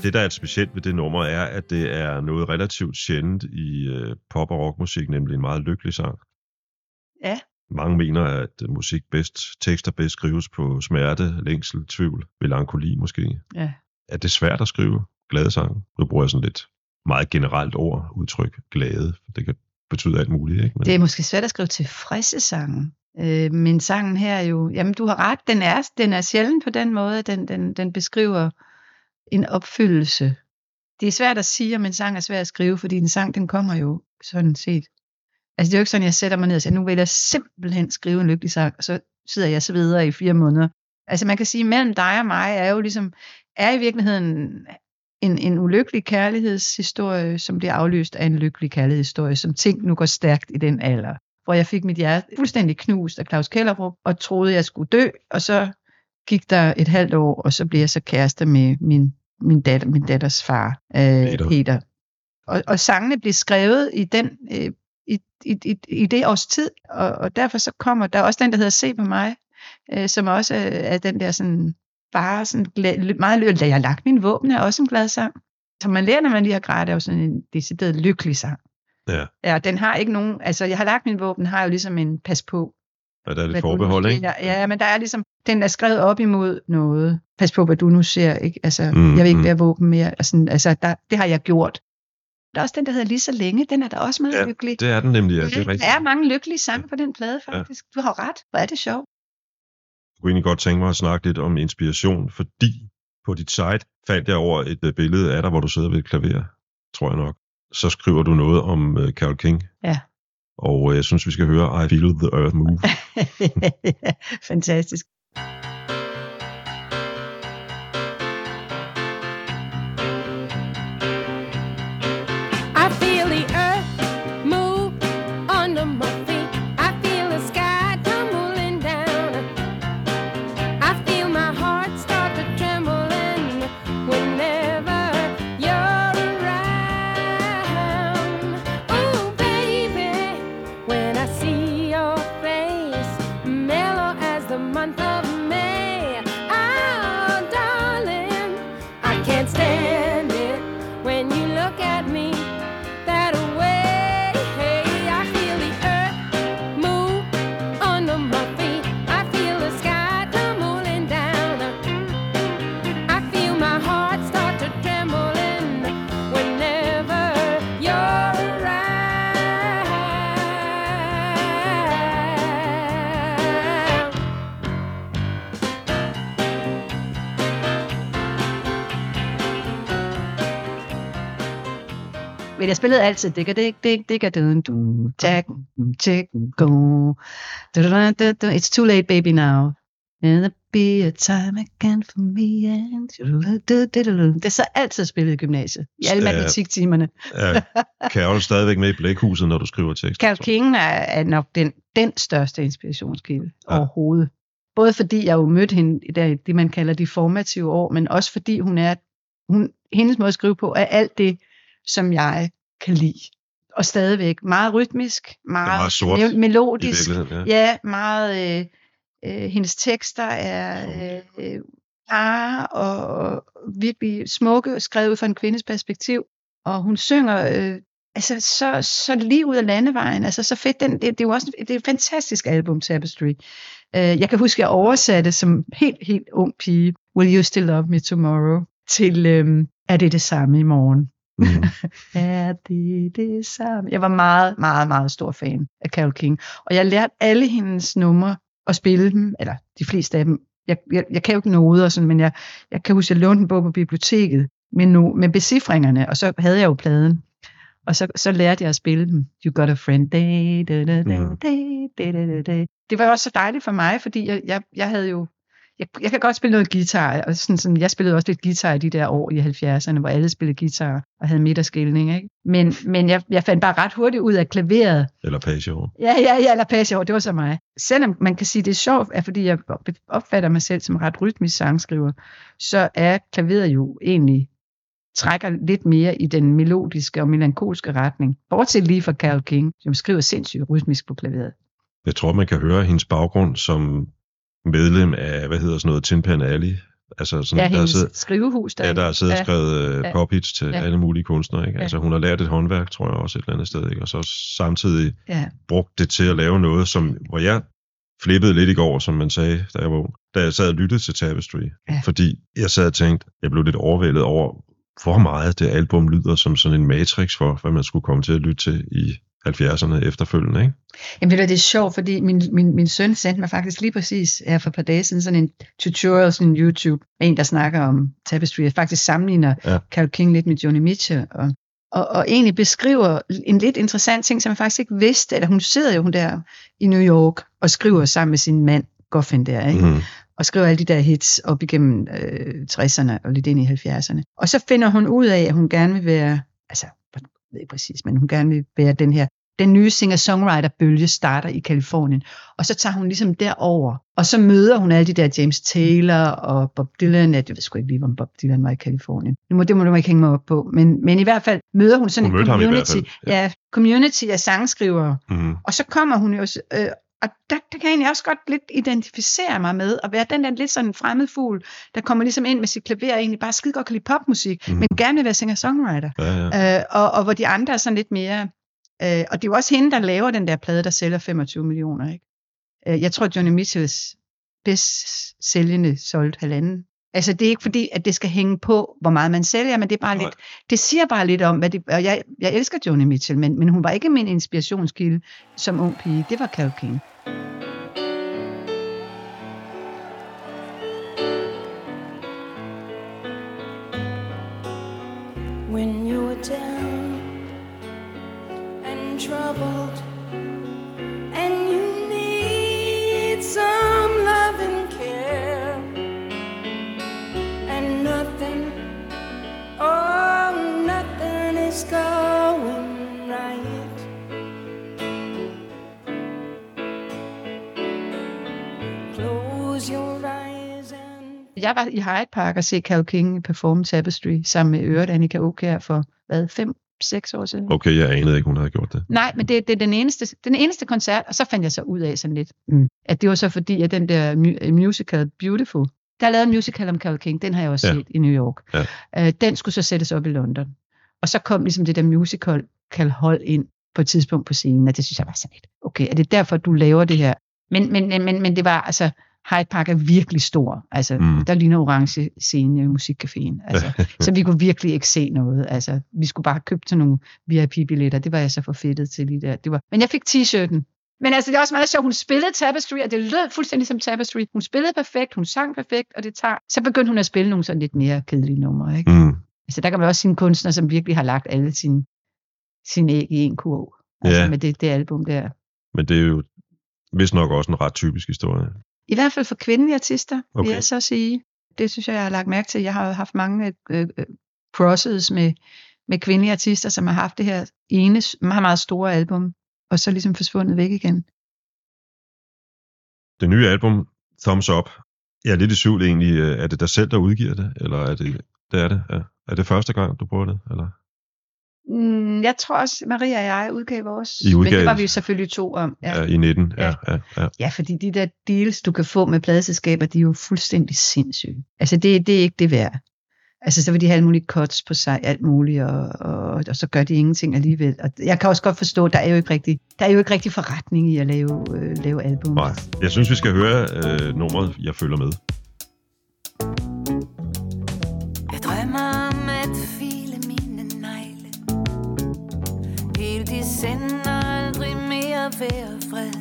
Det, der er specielt ved det nummer, er, at det er noget relativt sjældent i øh, pop- og rockmusik, nemlig en meget lykkelig sang. Ja. Mange mener, at musik bedst, tekster bedst skrives på smerte, længsel, tvivl, melankoli måske. ja. Er det svært at skrive glade sange? Nu bruger jeg sådan lidt meget generelt ord, udtryk, glade. Det kan betyde alt muligt, ikke? Men Det er måske svært at skrive tilfredse sange. Øh, men sangen her er jo, jamen du har ret, den er, den er sjælden på den måde, den, den, den beskriver en opfyldelse. Det er svært at sige, om en sang er svær at skrive, fordi en sang, den kommer jo sådan set. Altså det er jo ikke sådan, jeg sætter mig ned og siger, nu vil jeg simpelthen skrive en lykkelig sang, og så sidder jeg så videre i fire måneder. Altså man kan sige, mellem dig og mig er jo ligesom, er i virkeligheden en, en ulykkelig kærlighedshistorie, som bliver afløst af en lykkelig kærlighedshistorie, som ting nu går stærkt i den alder. Hvor jeg fik mit hjerte fuldstændig knust af Claus Kellerup, og troede, jeg skulle dø, og så gik der et halvt år, og så blev jeg så kæreste med min, min, datter, min datters far, øh, Peter. Peter. Og, og sangene blev skrevet i den øh, i, i, i, i det års tid, og, og derfor så kommer der også den, der hedder Se på mig, øh, som også er, er den der sådan, bare sådan glad, meget lykkelig, da jeg har lagt min våben, er også en glad sang. Som man lærer, når man lige har grædt, er jo sådan en decideret lykkelig sang. Ja. Ja, den har ikke nogen, altså jeg har lagt min våben, har jo ligesom en pas på. Og der er du nu forbehold, ikke? Ja, men der er ligesom, den er skrevet op imod noget. Pas på, hvad du nu ser, ikke? Altså, Mm, jeg vil ikke mm. være våben mere. Altså, altså der, det har jeg gjort. Der er også den, der hedder Lige så længe, den er da også meget Ja, lykkelig. Det er den nemlig, ja. Det er der rigtigt. er mange lykkelige sange på den plade, faktisk. Du har ret. Hvor er det sjovt. Jeg kunne egentlig godt tænke mig at snakke lidt om inspiration, fordi på dit site faldt jeg over et øh, billede af dig, hvor du sidder ved et klaver, tror jeg nok. Så skriver du noget om uh, Carole King. Ja. Og øh, jeg synes, vi skal høre I Feel the Earth Move. *laughs* Fantastisk. Men jeg spillede altid digga dig dig digga dun go. Du, du, du, du, It's too late baby now. And there be a time again for me and. Det er så altid spillet i gymnasiet. I alle Ja. matematiktimerne. Er Carol stadigvæk med i Blækhuset, når du skriver tekst? Carl King er, er nok den, den største inspirationskilde Ja. ja. overhovedet. Både fordi jeg jo mødte hende i der, det, man kalder de formative år, men også fordi hun er, hun, hendes måde at skrive på er alt det, som jeg kan lide. Og stadigvæk meget rytmisk, meget, meget sort I melodisk. ja. Ja, meget... Øh, øh, hendes tekster er øh, øh, klare og, og virkelig smukke, skrevet ud fra en kvindes perspektiv. Og hun synger øh, altså, så, så lige ud af landevejen. Altså, så fedt. Den, det, det er jo også det er et fantastisk album, Tapestry. Øh, jeg kan huske, at jeg oversatte som helt, helt ung pige, Will You Still Love Me Tomorrow? til øh, Er det det samme i morgen? Mm. *laughs* Er det det samme? Jeg var meget, meget, meget stor fan af Carole King. Og jeg lærte alle hendes numre at spille dem, eller de fleste af dem. Jeg, jeg, jeg kan jo ikke noget og sådan, men jeg, jeg kan huske, at jeg lånte en bog på biblioteket med, no, med becifringerne, og så havde jeg jo pladen. Og så, så lærte jeg at spille dem. You got a friend. Da, da, da, da, Mhm. da, da, da, da, da. Det var også så dejligt for mig, fordi jeg, jeg, jeg havde jo jeg, jeg kan godt spille noget guitar, og sådan, sådan, jeg spillede også lidt guitar i de der år i 70'erne, hvor alle spillede guitar og havde midterskilning, ikke? Men, men jeg, jeg fandt bare ret hurtigt ud af klaveret. Eller Pageo. Ja, ja, ja, eller passe det var så mig. Selvom man kan sige, det er sjovt, er fordi jeg opfatter mig selv som ret rytmisk sangskriver, så er klaveret jo egentlig trækker lidt mere i den melodiske og melankolske retning. Bortset lige fra Carole King, som skriver sindssygt rytmisk på klaveret. Jeg tror, man kan høre hendes baggrund som medlem af, hvad hedder sådan noget, Tin Pan Alley. Altså sådan, Ja, der, sidder, skrivehus der. ja, der er siddet Ja. skrevet øh, Ja. pop-hits til Ja. alle mulige kunstnere. Ikke? Ja. Altså, hun har lært et håndværk, tror jeg også, et eller andet sted. Ikke? Og så samtidig Ja. brugt det til at lave noget, som, hvor jeg flippede lidt i går, som man sagde, da jeg var ung, da jeg sad og lyttede til Tapestry. Ja. Fordi jeg sad og tænkte, jeg blev lidt overvældet over, hvor meget det album lyder som sådan en matrix for, hvad man skulle komme til at lytte til i 70'erne efterfølgende. Ikke? Jamen ved du, det er sjovt, fordi min, min, min søn sendte mig faktisk lige præcis her for et par dage siden sådan en tutorial, sådan en YouTube, en, der snakker om tapestry, og faktisk sammenligner Ja. Carole King lidt med Joni Mitchell, og, og, og egentlig beskriver en lidt interessant ting, som jeg faktisk ikke vidste, eller hun sidder jo hun der i New York og skriver sammen med sin mand, Goffin der, ikke? Mm. og skriver alle de der hits op igennem øh, 60'erne og lidt ind i 70'erne. Og så finder hun ud af, at hun gerne vil være, altså, jeg ved ikke præcis, men hun gerne vil være den her, den nye singer-songwriter-bølge starter i Kalifornien. Og så tager hun ligesom derover, og så møder hun alle de der James Taylor og Bob Dylan. Jeg ved sgu ikke lige, om Bob Dylan var i Kalifornien. Nu må, det må du ikke hænge mig op på. Men, men i hvert fald møder hun sådan Hun en community, ja. ja, community af sangskrivere, Mm. og så kommer hun jo, øh, og der, der kan jeg egentlig også godt lidt identificere mig med, at være den der lidt sådan fremmed fugl, der kommer ligesom ind med sit klaver, og egentlig bare skide godt kan lide popmusik, mm. men gerne vil være singer-songwriter. Ja, ja. Øh, og, og hvor de andre er sådan lidt mere, øh, og det er jo også hende, der laver den der plade, der sælger 25 millioner, ikke? Øh, jeg tror, Johnny Mitchells bedst sælgende solgte halvanden. Altså, det er ikke fordi, at det skal hænge på, hvor meget man sælger, men det er bare Nej. lidt, det siger bare lidt om, hvad det, og jeg, jeg elsker Johnny Mitchell, men, men hun var ikke min inspirationskilde som ung pige. Det var Carole King. Jeg var i Hyde Park og se Carole King performe Tapestry sammen med Øret Annika Aukjær for, hvad, fem, seks år siden? Okay, jeg anede ikke, hun havde gjort det. Nej, men det, det er den eneste, den eneste koncert, og så fandt jeg så ud af sådan lidt, mm. at det var så fordi, at den der mu- musical Beautiful, der er lavet en musical om Carole King, den har jeg også Ja. set i New York. Ja. Øh, den skulle så sættes op i London. Og så kom ligesom det der musical kan hold ind på et tidspunkt på scenen, og det synes jeg var sådan lidt, okay, er det derfor, du laver det her? Men, men, men, men, men det var, altså, Hyde Park er virkelig stor. Altså, Mm. der ligner orange scene i musikcaféen. Altså, *laughs* så vi kunne virkelig ikke se noget. Altså, vi skulle bare købe til nogle VIP-billetter. Det var jeg så forfedtet til lige der. Det var... Men jeg fik t-shirten. Men altså, det er også meget sjovt. Hun spillede Tapestry, og det lød fuldstændig som Tapestry. Hun spillede perfekt, hun sang perfekt, og det tager... Så begyndte hun at spille nogle sådan lidt mere kedelige numre. Ikke? Mm. Altså, der kan man også sige en kunstner, som virkelig har lagt alle sine sin æg i en kurv. Altså Ja. med det, det album der. Men det er jo vist nok også en ret typisk historie. I hvert fald for kvindelige artister, okay. vil jeg så sige. Det synes jeg, jeg har lagt mærke til. Jeg har haft mange øh, øh, crosses med, med kvindelige artister, som har haft det her ene meget, meget store album, og så ligesom forsvundet væk igen. Det nye album, Thumbs Up, jeg er lidt i tvivl egentlig. øh, Er det dig selv, der udgiver det? Eller er det, det er det? Er det første gang, du bruger det? Eller? Mm, jeg tror også, Maria og jeg udgav vores. I Men udgav det var vi jo selvfølgelig to om. Ja. I 19? Ja, Ja. ja, ja. Ja, fordi de der deals, du kan få med pladeselskaber, de er jo fuldstændig sindssyge. Altså, det, det er ikke det værd. Altså, så vil de have alle mulige cuts på sig, alt muligt, og, og, og så gør de ingenting alligevel. Og jeg kan også godt forstå, der er jo ikke rigtig, der er jo ikke rigtig forretning i at lave, øh, lave album. Nej. Jeg synes, vi skal høre øh, nummeret, jeg følger med. Jeg sender aldrig mere være fred.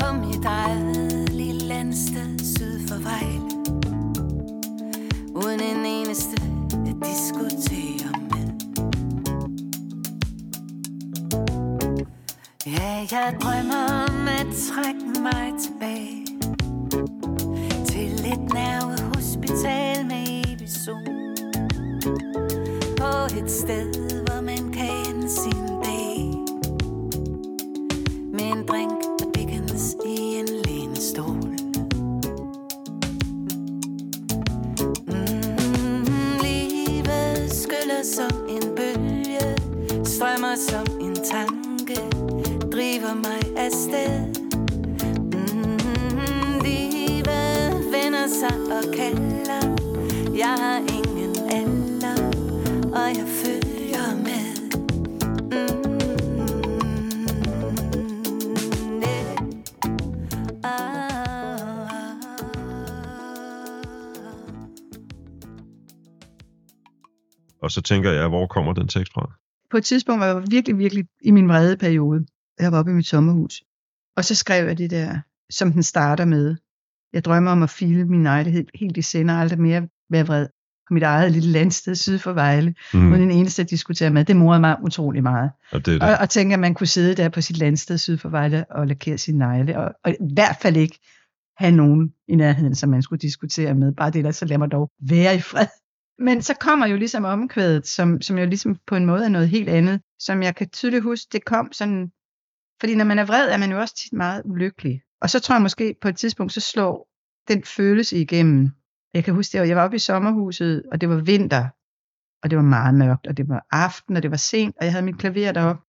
På mit eget lille landsted syd for Vejle. Uden en eneste at diskutere med Ja, jeg drømmer om at trække mig tilbage til et nervehospital med evig sol. På et sted, sig og kalder. Jeg har ingen alder Og jeg føler så tænker jeg, hvor kommer den tekst fra? På et tidspunkt var jeg virkelig, virkelig i min vrede periode. Jeg var oppe i mit sommerhus. Og så skrev jeg det der, som den starter med. Jeg drømmer om at file min negle helt, i sender, aldrig mere være vred på mit eget lille landsted syd for Vejle, mm. Uden en eneste at diskutere med. Det morede mig utrolig meget. Og det er Og, det. og tænke, at man kunne sidde der på sit landsted syd for Vejle og lakere sin negle, og, og i hvert fald ikke have nogen i nærheden, som man skulle diskutere med. Bare det der, så lad mig dog være i fred. Men så kommer jo ligesom omkvædet, som, som jo ligesom på en måde er noget helt andet, som jeg kan tydeligt huske, det kom sådan, fordi når man er vred, er man jo også tit meget ulykkelig. Og så tror jeg måske på et tidspunkt, så slår den følelse igennem. Jeg kan huske, det jeg var oppe i sommerhuset, og det var vinter, og det var meget mørkt, og det var aften, og det var sent, og jeg havde mit klaver deroppe.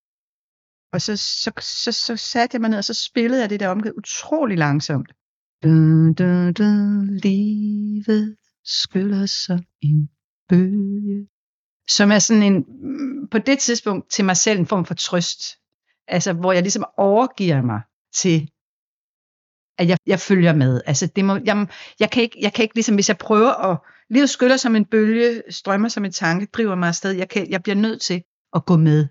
Og så, så, så, så satte jeg mig ned, og så spillede jeg det der omkring utrolig langsomt. Du, du, du, livet skyller sig en bølge. Som er sådan en, på det tidspunkt til mig selv en form for trøst. Altså, hvor jeg ligesom overgiver mig til, at jeg, jeg følger med. Altså, det må, jeg, jeg, kan ikke, jeg kan ikke ligesom, hvis jeg prøver at, livet skyller som en bølge, strømmer som en tanke, driver mig afsted. Jeg, kan, jeg bliver nødt til at gå med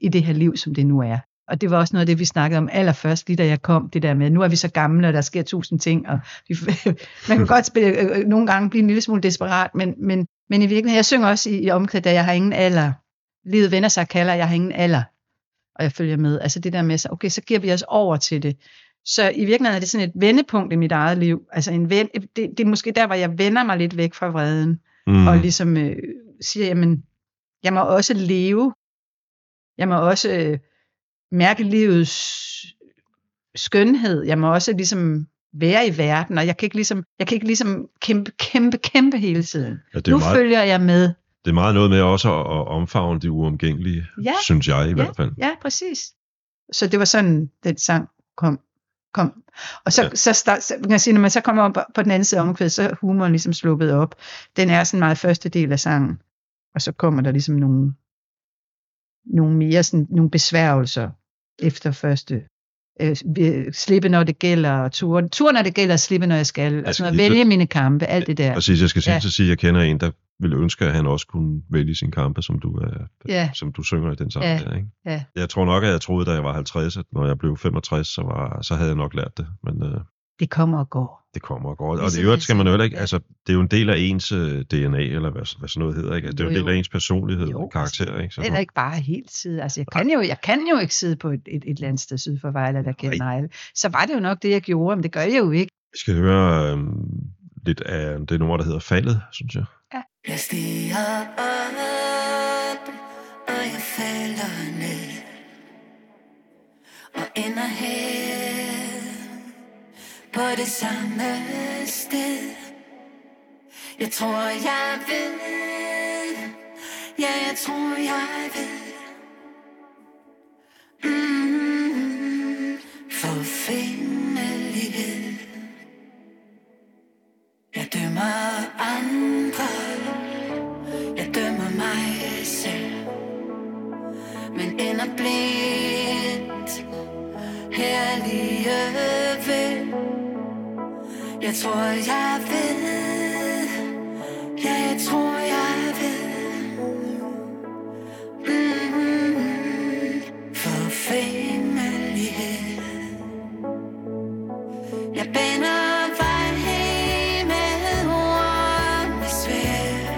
i det her liv, som det nu er. Og det var også noget af det, vi snakkede om allerførst, lige da jeg kom, det der med, nu er vi så gamle, og der sker tusind ting, og vi, *laughs* man kan godt spille, øh, øh, nogle gange blive en lille smule desperat, men, men, men i virkeligheden, jeg synger også i, i omkvædet, at jeg har ingen alder. Livet vender sig kalder, jeg har ingen alder. Og jeg følger med. Altså det der med, så, okay, så giver vi os over til det. Så i virkeligheden er det sådan et vendepunkt i mit eget liv. Altså en ven, det, det er måske der, hvor jeg vender mig lidt væk fra vreden, Mm. og ligesom øh, siger, jamen, jeg må også leve. Jeg må også øh, mærke livets skønhed. Jeg må også ligesom være i verden, og jeg kan ikke ligesom, jeg kan ikke ligesom kæmpe, kæmpe, kæmpe hele tiden. Ja, det, Nu meget, følger jeg med. det er meget noget med også at, at omfavne det uomgængelige, Ja. synes jeg i hvert fald. Ja, præcis. Så det var sådan, den sang kom. kom. Og så, Ja. ja. så, start, så kan jeg sige, når man så kommer om på, på den anden side af omkvædet, så er humoren ligesom sluppet op. Den er sådan meget første del af sangen. Og så kommer der ligesom nogle, nogle mere sådan, nogle besværgelser efter første. Øh, slippe når det gælder, og ture, ture når det gælder, slippe når jeg skal. Jeg Altså skal vælge mine kampe, alt det der. Præcis, jeg skal sige, Ja. sige, at jeg kender en, der ville ønske, at han også kunne vælge sin kampe, som du, er, Ja, som du synger i den sang Ja. der, ikke? ja. Jeg tror nok, at jeg troede, da jeg var 50, at når jeg blev 65, så, var, så havde jeg nok lært det. Men øh, det kommer og går. Det kommer og går. Og Ligesom det øvrigt skal man jo heller ikke, ja. altså, det er jo en del af ens øh, DNA, eller hvad, hvad sådan noget hedder, ikke? Altså, det er jo en del af ens personlighed Jo, og karakter, ikke? Det er ikke bare helt side. Altså, jeg kan, jo, jeg kan jo ikke sidde på et, et, et eller andet sted syd for Vejle, der kender Ejle. Så var det jo nok det, jeg gjorde, men det gør jeg jo ikke. Vi skal høre øh, lidt af det nummer, der hedder Faldet, synes jeg. Jeg stiger op, og jeg falder ned. Og ender her på det samme sted. Jeg tror, jeg ved. Ja, jeg tror, jeg ved. mm, mm-hmm. Forfindelighed Jeg dømmer andre. Jeg dømmer mig selv. Men ender blive Jeg tror, jeg ved. Ja, jeg tror, jeg ved. Mm-hmm. Mm, forfængelighed. Jeg baner vej med ord med svær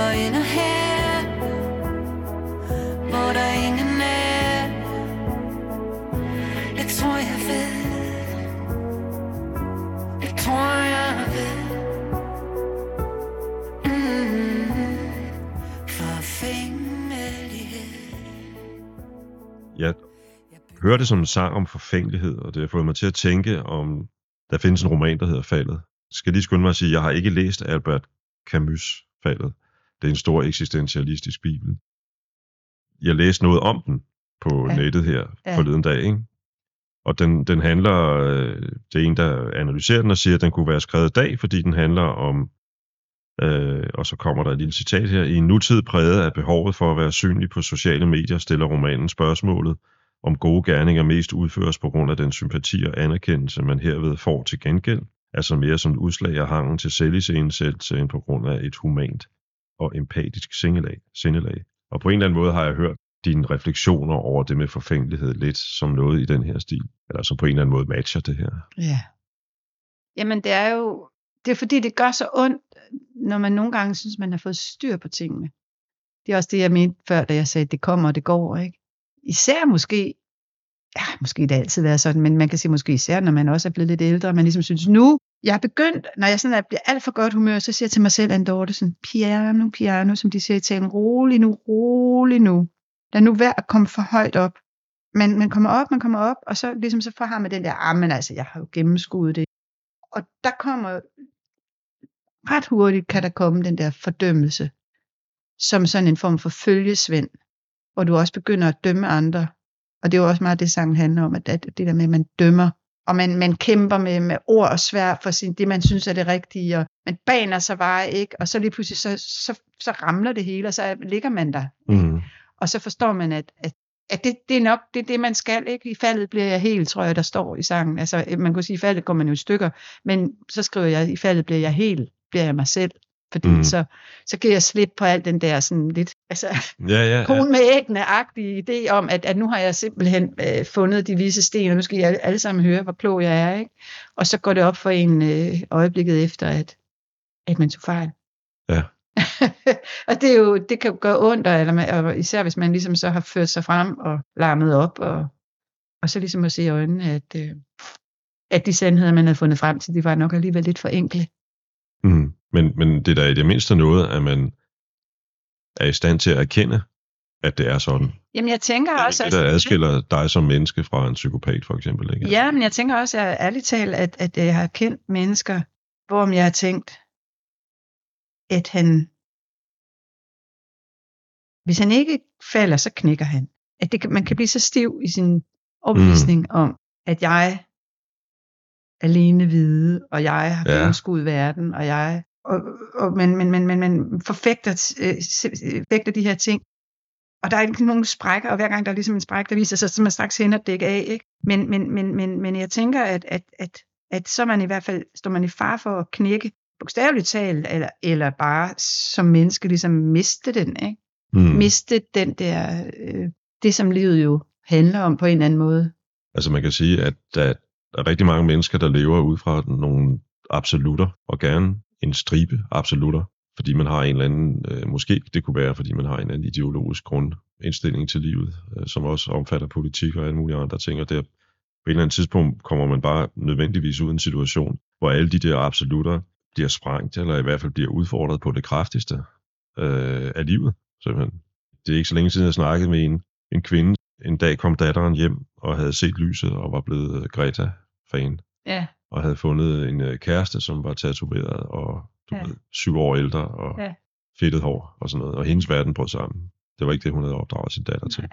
Og ender her hører det som en sang om forfængelighed, og det har fået mig til at tænke om, der findes en roman, der hedder Faldet. Skal lige skynde mig at sige, at jeg har ikke læst Albert Camus' Faldet. Det er en stor eksistentialistisk bibel. Jeg læste noget om den på Ja. nettet her Ja. ja. forleden dag, ikke? Og den, den handler, øh, det er en, der analyserer den og siger, at den kunne være skrevet i dag, fordi den handler om, øh, og så kommer der et lille citat her, i en nutid præget af behovet for at være synlig på sociale medier, stiller romanen spørgsmålet, om gode gerninger mest udføres på grund af den sympati og anerkendelse, man herved får til gengæld, altså mere som et udslag af hangen til selvisensættelse end på grund af et humant og empatisk sindelag. sindelag. Og på en eller anden måde har jeg hørt dine refleksioner over det med forfængelighed lidt som noget i den her stil, eller som på en eller anden måde matcher det her. Ja. Jamen, det er jo, det er fordi, det gør så ondt, når man nogle gange synes, man har fået styr på tingene. Det er også det, jeg mente før, da jeg sagde, at det kommer og det går, ikke? Især måske, ja, måske det altid været sådan, men man kan sige måske især, når man også er blevet lidt ældre, man ligesom synes, nu, jeg er begyndt, når jeg sådan er, bliver alt for godt humør, så siger jeg til mig selv, Anne Dorte, sådan, piano, piano, som de siger i talen, rolig nu, rolig nu. Lad nu være at komme for højt op. Men man kommer op, man kommer op, og så ligesom så får man den der, ah, men altså, jeg har jo gennemskuet det. Og der kommer, ret hurtigt kan der komme den der fordømmelse, som sådan en form for følgesvend, hvor du også begynder at dømme andre. Og det er jo også meget det, sangen handler om, at det der med, at man dømmer, og man, man kæmper med, med ord og svær for sin, det, man synes er det rigtige, og man baner sig bare ikke, og så lige pludselig, så, så, så ramler det hele, og så ligger man der. Mm. Og så forstår man, at, at, at det, det er nok det, er det, man skal. Ikke? I faldet bliver jeg helt, tror jeg, der står i sangen. Altså, man kunne sige, i faldet går man jo i stykker, men så skriver jeg, i faldet bliver jeg helt, bliver jeg mig selv. Fordi Mm. så, så giver jeg slip på alt den der sådan lidt, altså Ja, ja, ja. kone med æggene-agtige idé om, at, at nu har jeg simpelthen øh, fundet de vise sten, og nu skal I alle, alle sammen høre, hvor klog jeg er. Ikke? Og så går det op for en øh, øjeblikket efter, at, at man tog fejl. Ja. *laughs* og det, er jo, det kan jo gøre ondt, eller man, og især hvis man ligesom så har ført sig frem og larmet op, og, og så ligesom at se i øjnene, at, øh, at de sandheder, man havde fundet frem til, de var nok alligevel lidt for enkle. Mm. Men, men det er da i det mindste noget, at man er i stand til at erkende, at det er sådan. Jamen jeg tænker Det også... det, der altså, adskiller dig som menneske fra en psykopat, for eksempel. Ikke? Ja, men jeg tænker også, at ærligt talt, at, at jeg har kendt mennesker, hvorom jeg har tænkt, at han, hvis han ikke falder, så knækker han. At det, man kan blive så stiv i sin opvisning mm. om, at jeg alene vide, og jeg har Ja. gennemskuet verden, og jeg og, og men, men, men, men, men forfægter, øh, forfægter de her ting. Og der er ikke nogen sprækker, og hver gang der er ligesom en spræk, der viser sig, så man straks hen og dække af. Ikke? Men, men, men, men, men jeg tænker, at, at, at, at så man i hvert fald, står man i far for at knække, bogstaveligt talt, eller, eller bare som menneske ligesom miste den. Ikke? Mm. Miste den der, øh, det som livet jo handler om på en eller anden måde. Altså man kan sige, at da der er rigtig mange mennesker, der lever ud fra nogle absolutter, og gerne en stribe absolutter, fordi man har en eller anden, øh, måske det kunne være, fordi man har en eller anden ideologisk grundindstilling til livet, øh, som også omfatter politik og alle mulige andre ting, og der på et eller andet tidspunkt kommer man bare nødvendigvis ud i en situation, hvor alle de der absolutter bliver sprængt, eller i hvert fald bliver udfordret på det kraftigste øh, af livet. Simpelthen. Det er ikke så længe siden, jeg snakkede med en, en kvinde. En dag kom datteren hjem og havde set lyset og var blevet øh, Greta Greta-fan. Ja, Og havde fundet en øh, kæreste, som var tatoveret og du Ja. ved, syv år ældre og Ja. fedtet hår og sådan noget. Og hendes verden brød sammen. Det var ikke det, hun havde opdraget sin datter til.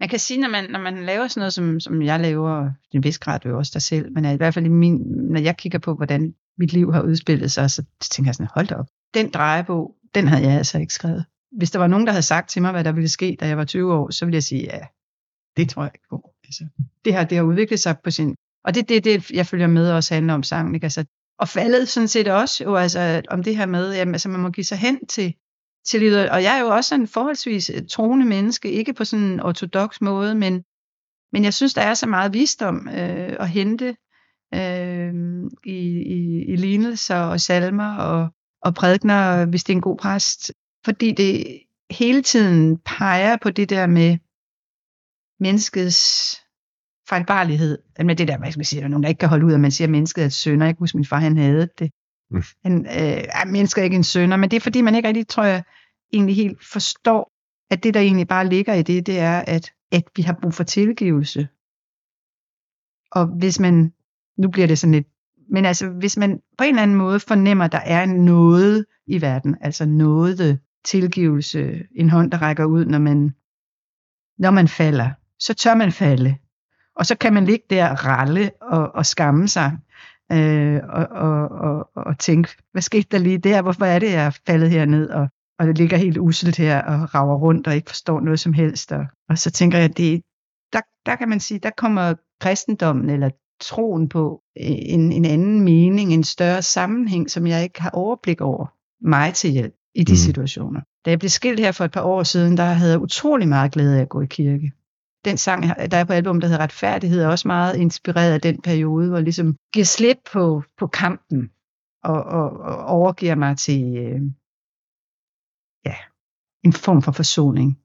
Man kan sige, når man, når man laver sådan noget, som, som jeg laver, og i en vis grad jo også dig selv, men i hvert fald i min, når jeg kigger på, hvordan mit liv har udspillet sig, så tænker jeg sådan, hold da op. Den drejebog, den havde jeg altså ikke skrevet. Hvis der var nogen, der havde sagt til mig, hvad der ville ske, da jeg var 20 år, så ville jeg sige, ja, det tror jeg ikke på. Altså, det her, det har udviklet sig på sin... Og det er det, det, jeg følger med også handler om sangen. Ikke? Altså, og faldet sådan set også, jo, altså, om det her med, at altså, man må give sig hen til, til livet. Og jeg er jo også en forholdsvis øh, troende menneske, ikke på sådan en ortodox måde, men, men jeg synes, der er så meget visdom øh, at hente øh, i, i, i lignelser og salmer og, og prædikner, hvis det er en god præst. Fordi det hele tiden peger på det der med menneskets fejlbarlighed. Med det der, hvad skal man sige, der er nogen, der ikke kan holde ud, at man siger, at mennesket er et sønder. Jeg kan huske, min far, han havde det. Mm. Han, øh, er mennesket er ikke en sønder, men det er fordi, man ikke rigtig, tror jeg, egentlig helt forstår, at det, der egentlig bare ligger i det, det er, at, at vi har brug for tilgivelse. Og hvis man, nu bliver det sådan lidt, men altså, hvis man på en eller anden måde fornemmer, at der er noget i verden, altså noget tilgivelse, en hånd, der rækker ud, når man, når man falder, så tør man falde. Og så kan man ligge der og ralle og, og skamme sig, øh, og, og, og, og tænke, hvad skete der lige der? Hvorfor er det, jeg er faldet herned, og, og det ligger helt uselt her, og rager rundt, og ikke forstår noget som helst. Og, og så tænker jeg, det, der, der kan man sige, der kommer kristendommen, eller troen på en, en anden mening, en større sammenhæng, som jeg ikke har overblik over, mig til hjælp i de Mm. mm. situationer. Da jeg blev skilt her for et par år siden, der havde jeg utrolig meget glæde af at gå i kirke. Den sang, der er på album, der hedder Retfærdighed, er også meget inspireret af den periode, hvor jeg ligesom giver slip på, på kampen og, og, og overgiver mig til øh, ja, en form for forsoning.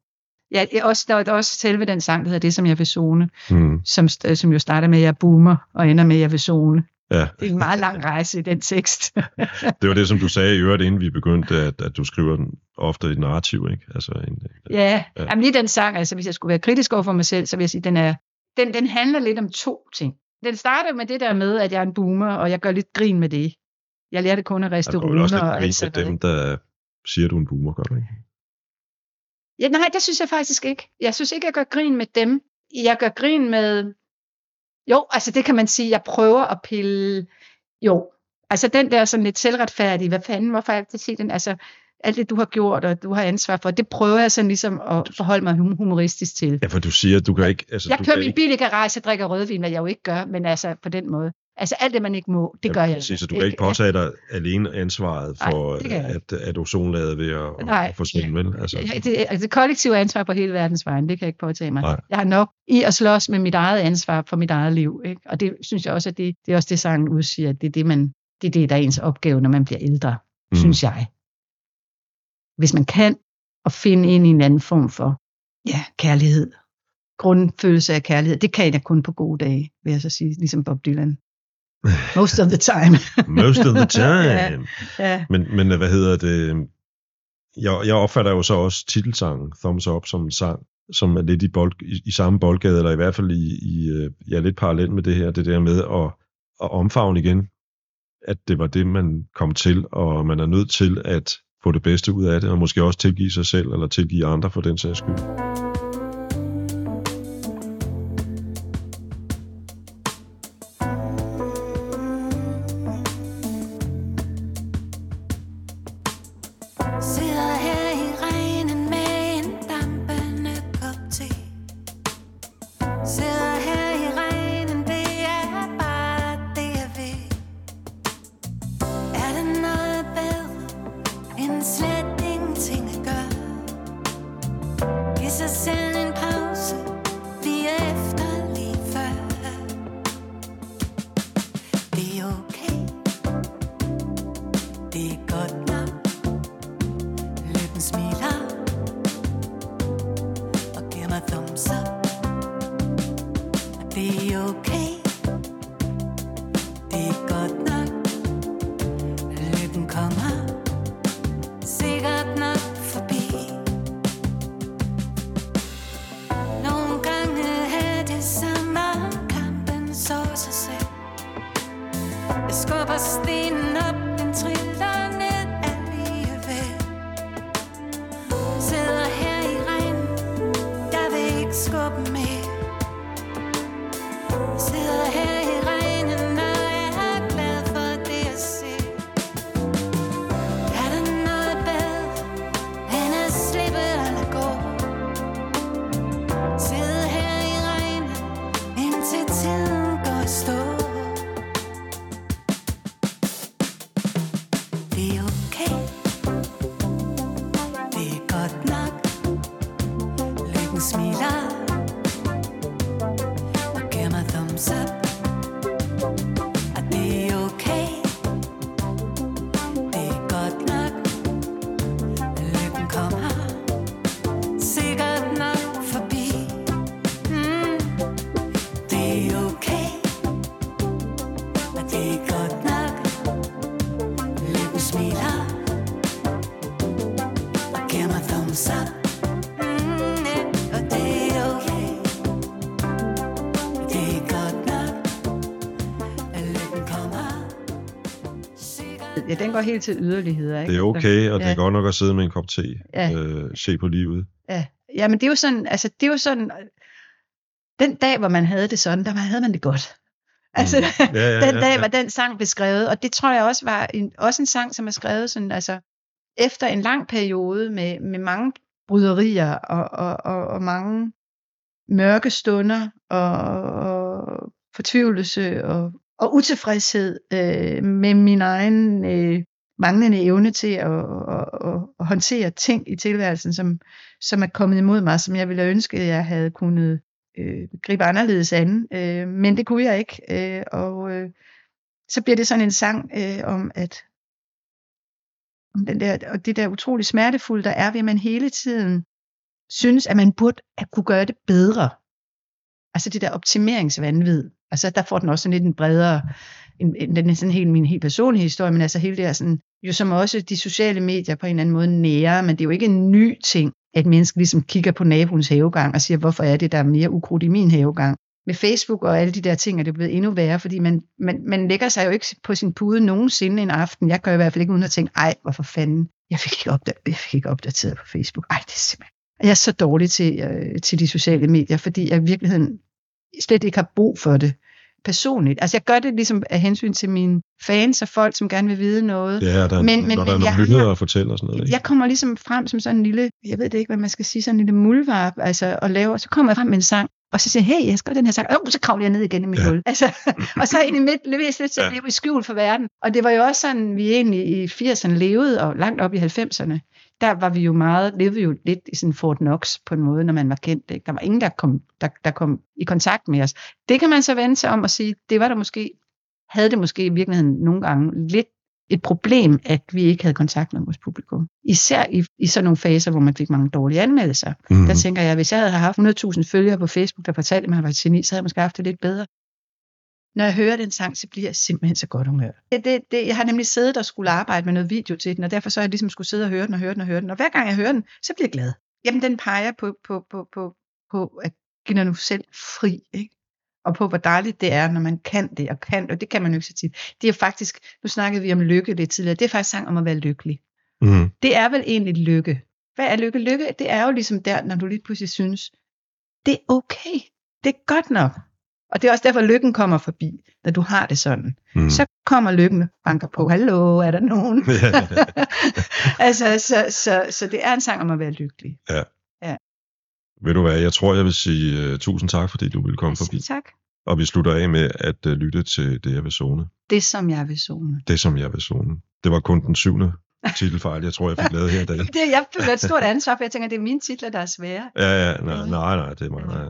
Ja, også, der er også selve den sang, der hedder Det, som jeg vil zone, Mm. som, st- som jo starter med, at jeg boomer, og ender med, at jeg vil zone. Ja, Det er en meget lang rejse i den tekst. *laughs* det var det, som du sagde i øvrigt, inden vi begyndte, at, at du skriver den ofte i et narrativ, ikke? Altså en, ja, Ja. ja. Jamen, lige den sang, altså hvis jeg skulle være kritisk over for mig selv, så vil jeg sige, den er, den, den handler lidt om to ting. Den starter med det der med, at jeg er en boomer, og jeg gør lidt grin med det. Jeg lærte kun at riste runer lidt og alt sådan dem, der siger, du er en boomer, gør du ikke? Ja, nej, det synes jeg faktisk ikke. Jeg synes ikke, jeg gør grin med dem. Jeg gør grin med... Jo, altså det kan man sige, jeg prøver at pille... Jo, altså den der sådan lidt selvretfærdige, hvad fanden, hvorfor har jeg altid set den? Altså alt det, du har gjort, og du har ansvar for, det prøver jeg sådan ligesom at forholde mig hum- humoristisk til. Ja, for du siger, at du kan ikke... Altså, Jeg du kører min ikke, bil i garage og drikker rødvin, hvad jeg jo ikke gør, men altså på den måde. Altså alt det, man ikke må, det gør jeg. Præcis, så du kan ikke påtage dig alene ansvaret for, jeg at, at ozonlaget ved at, Nej. at forsvinde, vel? Altså, Ja, det, altså, det kollektive ansvar på hele verdens vegne, det kan jeg ikke påtage mig. Nej. Jeg har nok i at slås med mit eget ansvar for mit eget liv. Ikke? Og det synes jeg også, at det, det er også det, sangen udsiger, at det er det, man, det er det, der er ens opgave, når man bliver ældre, mm. synes jeg. Hvis man kan at finde ind i en anden form for ja, kærlighed, grundfølelse af kærlighed, det kan jeg kun på gode dage, vil jeg så sige, ligesom Bob Dylan. Most of the time. *laughs* Most of the time. Ja. ja. Men, men hvad hedder det? Jeg, jeg opfatter jo så også titelsangen, Thumbs Up, som en sang, som er lidt i, bold, i, i samme boldgade, eller i hvert fald i, i øh, ja, lidt parallelt med det her, det der med at, at omfavne igen, at det var det, man kom til, og man er nødt til at få det bedste ud af det, og måske også tilgive sig selv, eller tilgive andre for den sags skyld. Den går helt til yderligheder. Ikke? Det er okay, og det Ja. er godt nok at sidde med en kop te. Ja. Øh, se på livet. Ja, ja men det er jo sådan, altså det er jo sådan, den dag, hvor man havde det sådan, der havde man det godt. Altså, Mm. Ja, ja, *laughs* den ja, dag ja. var den sang beskrevet, og det tror jeg også var en, også en sang, som er skrevet sådan, altså, efter en lang periode med, med mange bryderier og, og, og, og mange mørke stunder og, og fortvivlelse og, og utilfredshed øh, med min egen øh, manglende evne til at, at, at, at håndtere ting i tilværelsen, som, som er kommet imod mig, som jeg ville ønske, at jeg havde kunnet øh, gribe anderledes an. Øh, men det kunne jeg ikke. Øh, og øh, så bliver det sådan en sang øh, om, at om den der, og det der utrolig smertefulde, der er ved, at man hele tiden synes, at man burde at kunne gøre det bedre. Altså det der optimeringsvanvid. Altså der får den også sådan lidt en bredere, en, en, den er sådan helt min helt personlige historie, men altså hele det her sådan, jo som også de sociale medier på en eller anden måde nære, men det er jo ikke en ny ting, at mennesker ligesom kigger på naboens havegang og siger, hvorfor er det, der er mere ukrudt i min havegang. Med Facebook og alle de der ting er det blevet endnu værre, fordi man, man, man lægger sig jo ikke på sin pude nogensinde en aften. Jeg gør i hvert fald ikke uden at tænke, ej, hvorfor fanden, jeg fik ikke, opdateret, jeg fik ikke opdateret på Facebook. Ej, det er simpelthen. Jeg er så dårlig til, øh, til de sociale medier, fordi jeg i virkeligheden slet ikke har brug for det personligt. Altså jeg gør det ligesom af hensyn til mine fans og folk, som gerne vil vide noget. Ja, der, Men- men- når der men er nogle nyheder at fortælle og sådan noget. Ikke? Jeg kommer ligesom frem som sådan en lille, jeg ved det ikke, hvad man skal sige, sådan en lille muldvarp, altså, og laver, så kommer jeg frem med en sang, og så siger hey, jeg skal gøre den her sang, oh, så kravler jeg ned igen i mit Ja. hul. Altså, og så ind i midt, leveres lidt til at leve i skjul for verden. Og det var jo også sådan, vi egentlig i 80'erne levede, og langt op i 90'erne, der var vi jo meget, levede vi jo lidt i sådan Fort Knox på en måde, når man var kendt. Ikke? Der var ingen, der kom, der, der kom i kontakt med os. Det kan man så vende sig om og sige, det var der måske, havde det måske i virkeligheden nogle gange lidt et problem, at vi ikke havde kontakt med vores publikum. Især i, i sådan nogle faser, hvor man fik mange dårlige anmeldelser. Mm. Der tænker jeg, hvis jeg havde haft 100.000 følgere på Facebook, der fortalte mig, at jeg var et geni, så havde jeg måske haft det lidt bedre. Når jeg hører den sang, så bliver jeg simpelthen så godt humør. Det, det, det, jeg har nemlig siddet og skulle arbejde med noget video til den, og derfor så har jeg ligesom skulle sidde og høre den og høre den og høre den. Og hver gang jeg hører den, så bliver jeg glad. Jamen, den peger på, på, på, på, på at give dig nu selv fri, ikke? og på hvor dejligt det er, når man kan det, og kan, og det kan man jo ikke så tit. Det er faktisk, nu snakkede vi om lykke lidt tidligere, det er faktisk sang om at være lykkelig. Mm. Det er vel egentlig lykke. Hvad er lykke? Lykke, det er jo ligesom der, når du lige pludselig synes, det er okay, det er godt nok. Og det er også derfor, lykken kommer forbi, når du har det sådan. Mm. Så kommer lykken og banker på, hallo, er der nogen? Ja. *laughs* *laughs* altså, så, så, så det er en sang om at være lykkelig. Ved du hvad, jeg tror, jeg vil sige uh, tusind tak, fordi du ville komme forbi. Tak. Og vi slutter af med at uh, lytte til Det, jeg vil zone. Det, som jeg vil zone. Det, som jeg vil zone. Det var kun den syvende titelfejl, jeg tror, jeg fik lavet her i dag. *laughs* Det, jeg føler et stort ansvar, for jeg tænker, det er mine titler, der er svære. Ja, ja, nej, nej, nej det er mig. Nej.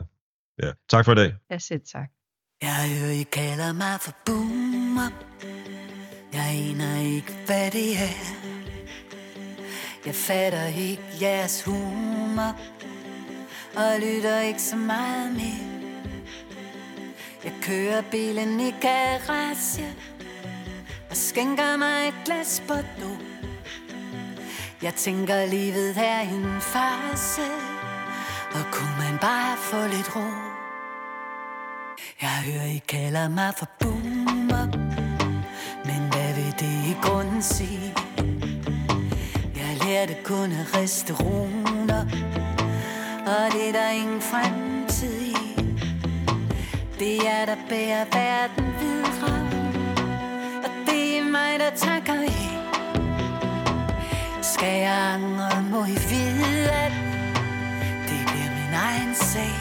Ja. Tak for i dag. Jeg selv tak. Jeg hører, I kalder mig for boomer Jeg aner ikke, hvad det er. Jeg fatter ikke jeres humor. Og lytter ikke så meget mere. Jeg kører bilen i garage. Og skænker mig et glas Bordeaux. Jeg tænker, livet er en farse. Og kunne man bare få lidt ro? Jeg hører, I kalder mig for boomer. Men hvad vil det i grunden sige? Jeg lærte kun at riste runer. Og det er der ingen fremtid i. Det er der bærer verden videre. Og det er mig, der takker i. Skal jeg angre, må I vide, at min egen sag.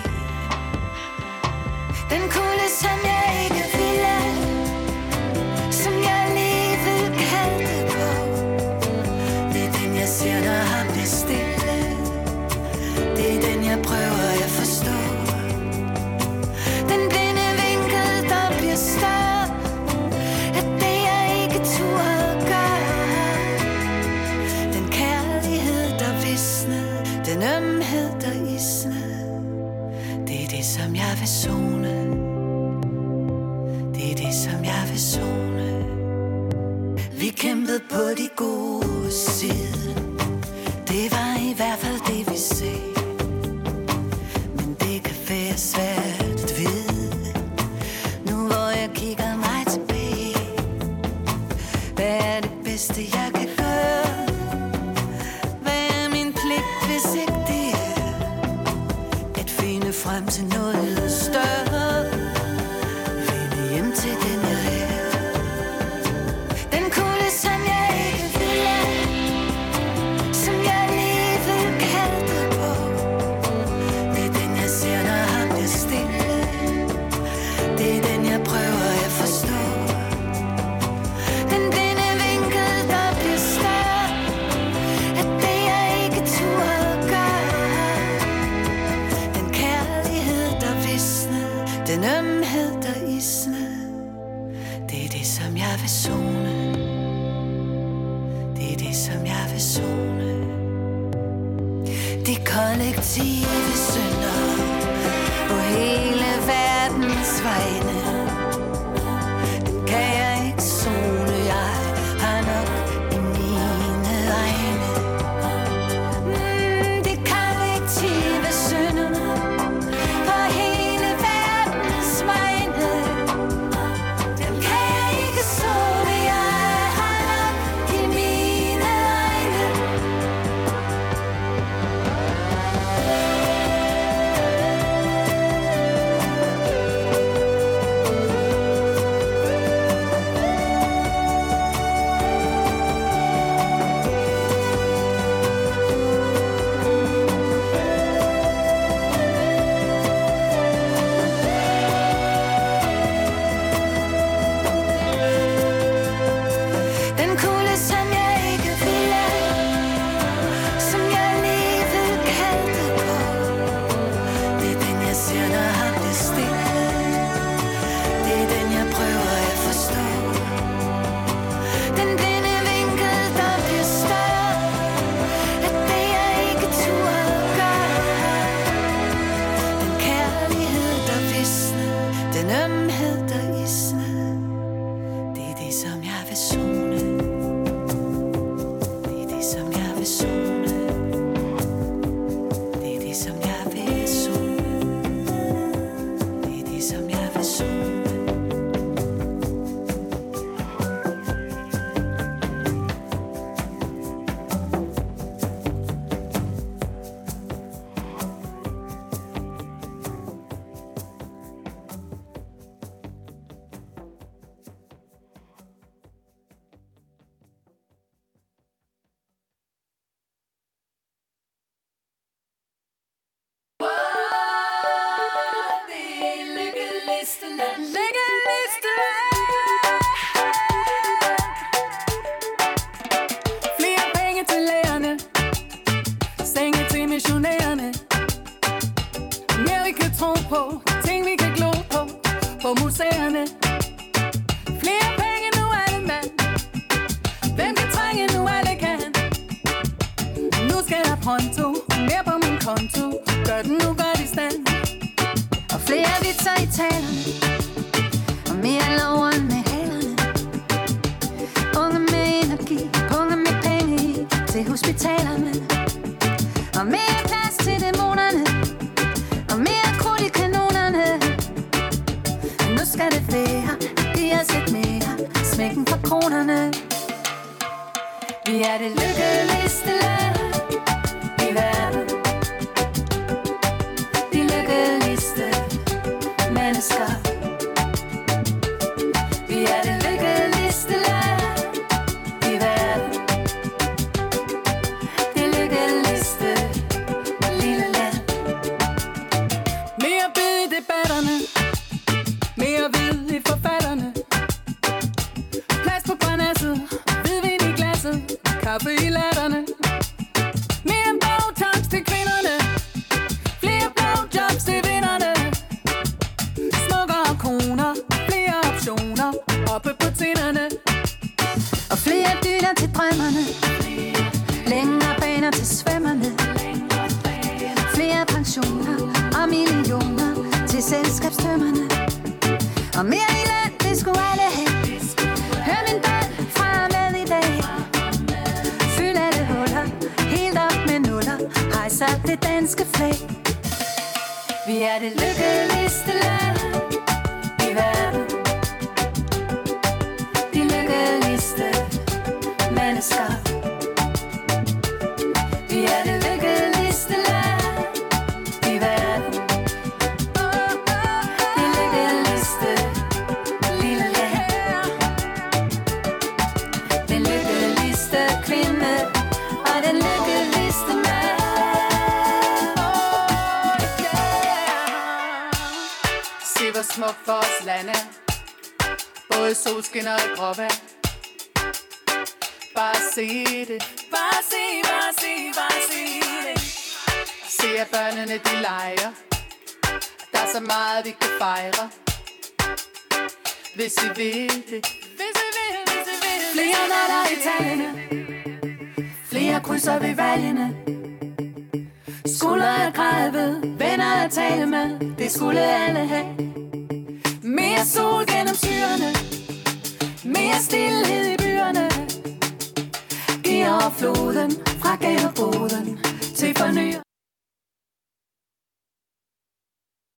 Den kulde, som jeg ikke ville Som jeg lige vil kalde på Det er den, jeg ser, der har bestilt Det er den, jeg prøver zone. Det er det, som jeg vil zone. Vi kæmpede på de gode side. Det var i hvert fald det, vi sagde. Men det kan være svært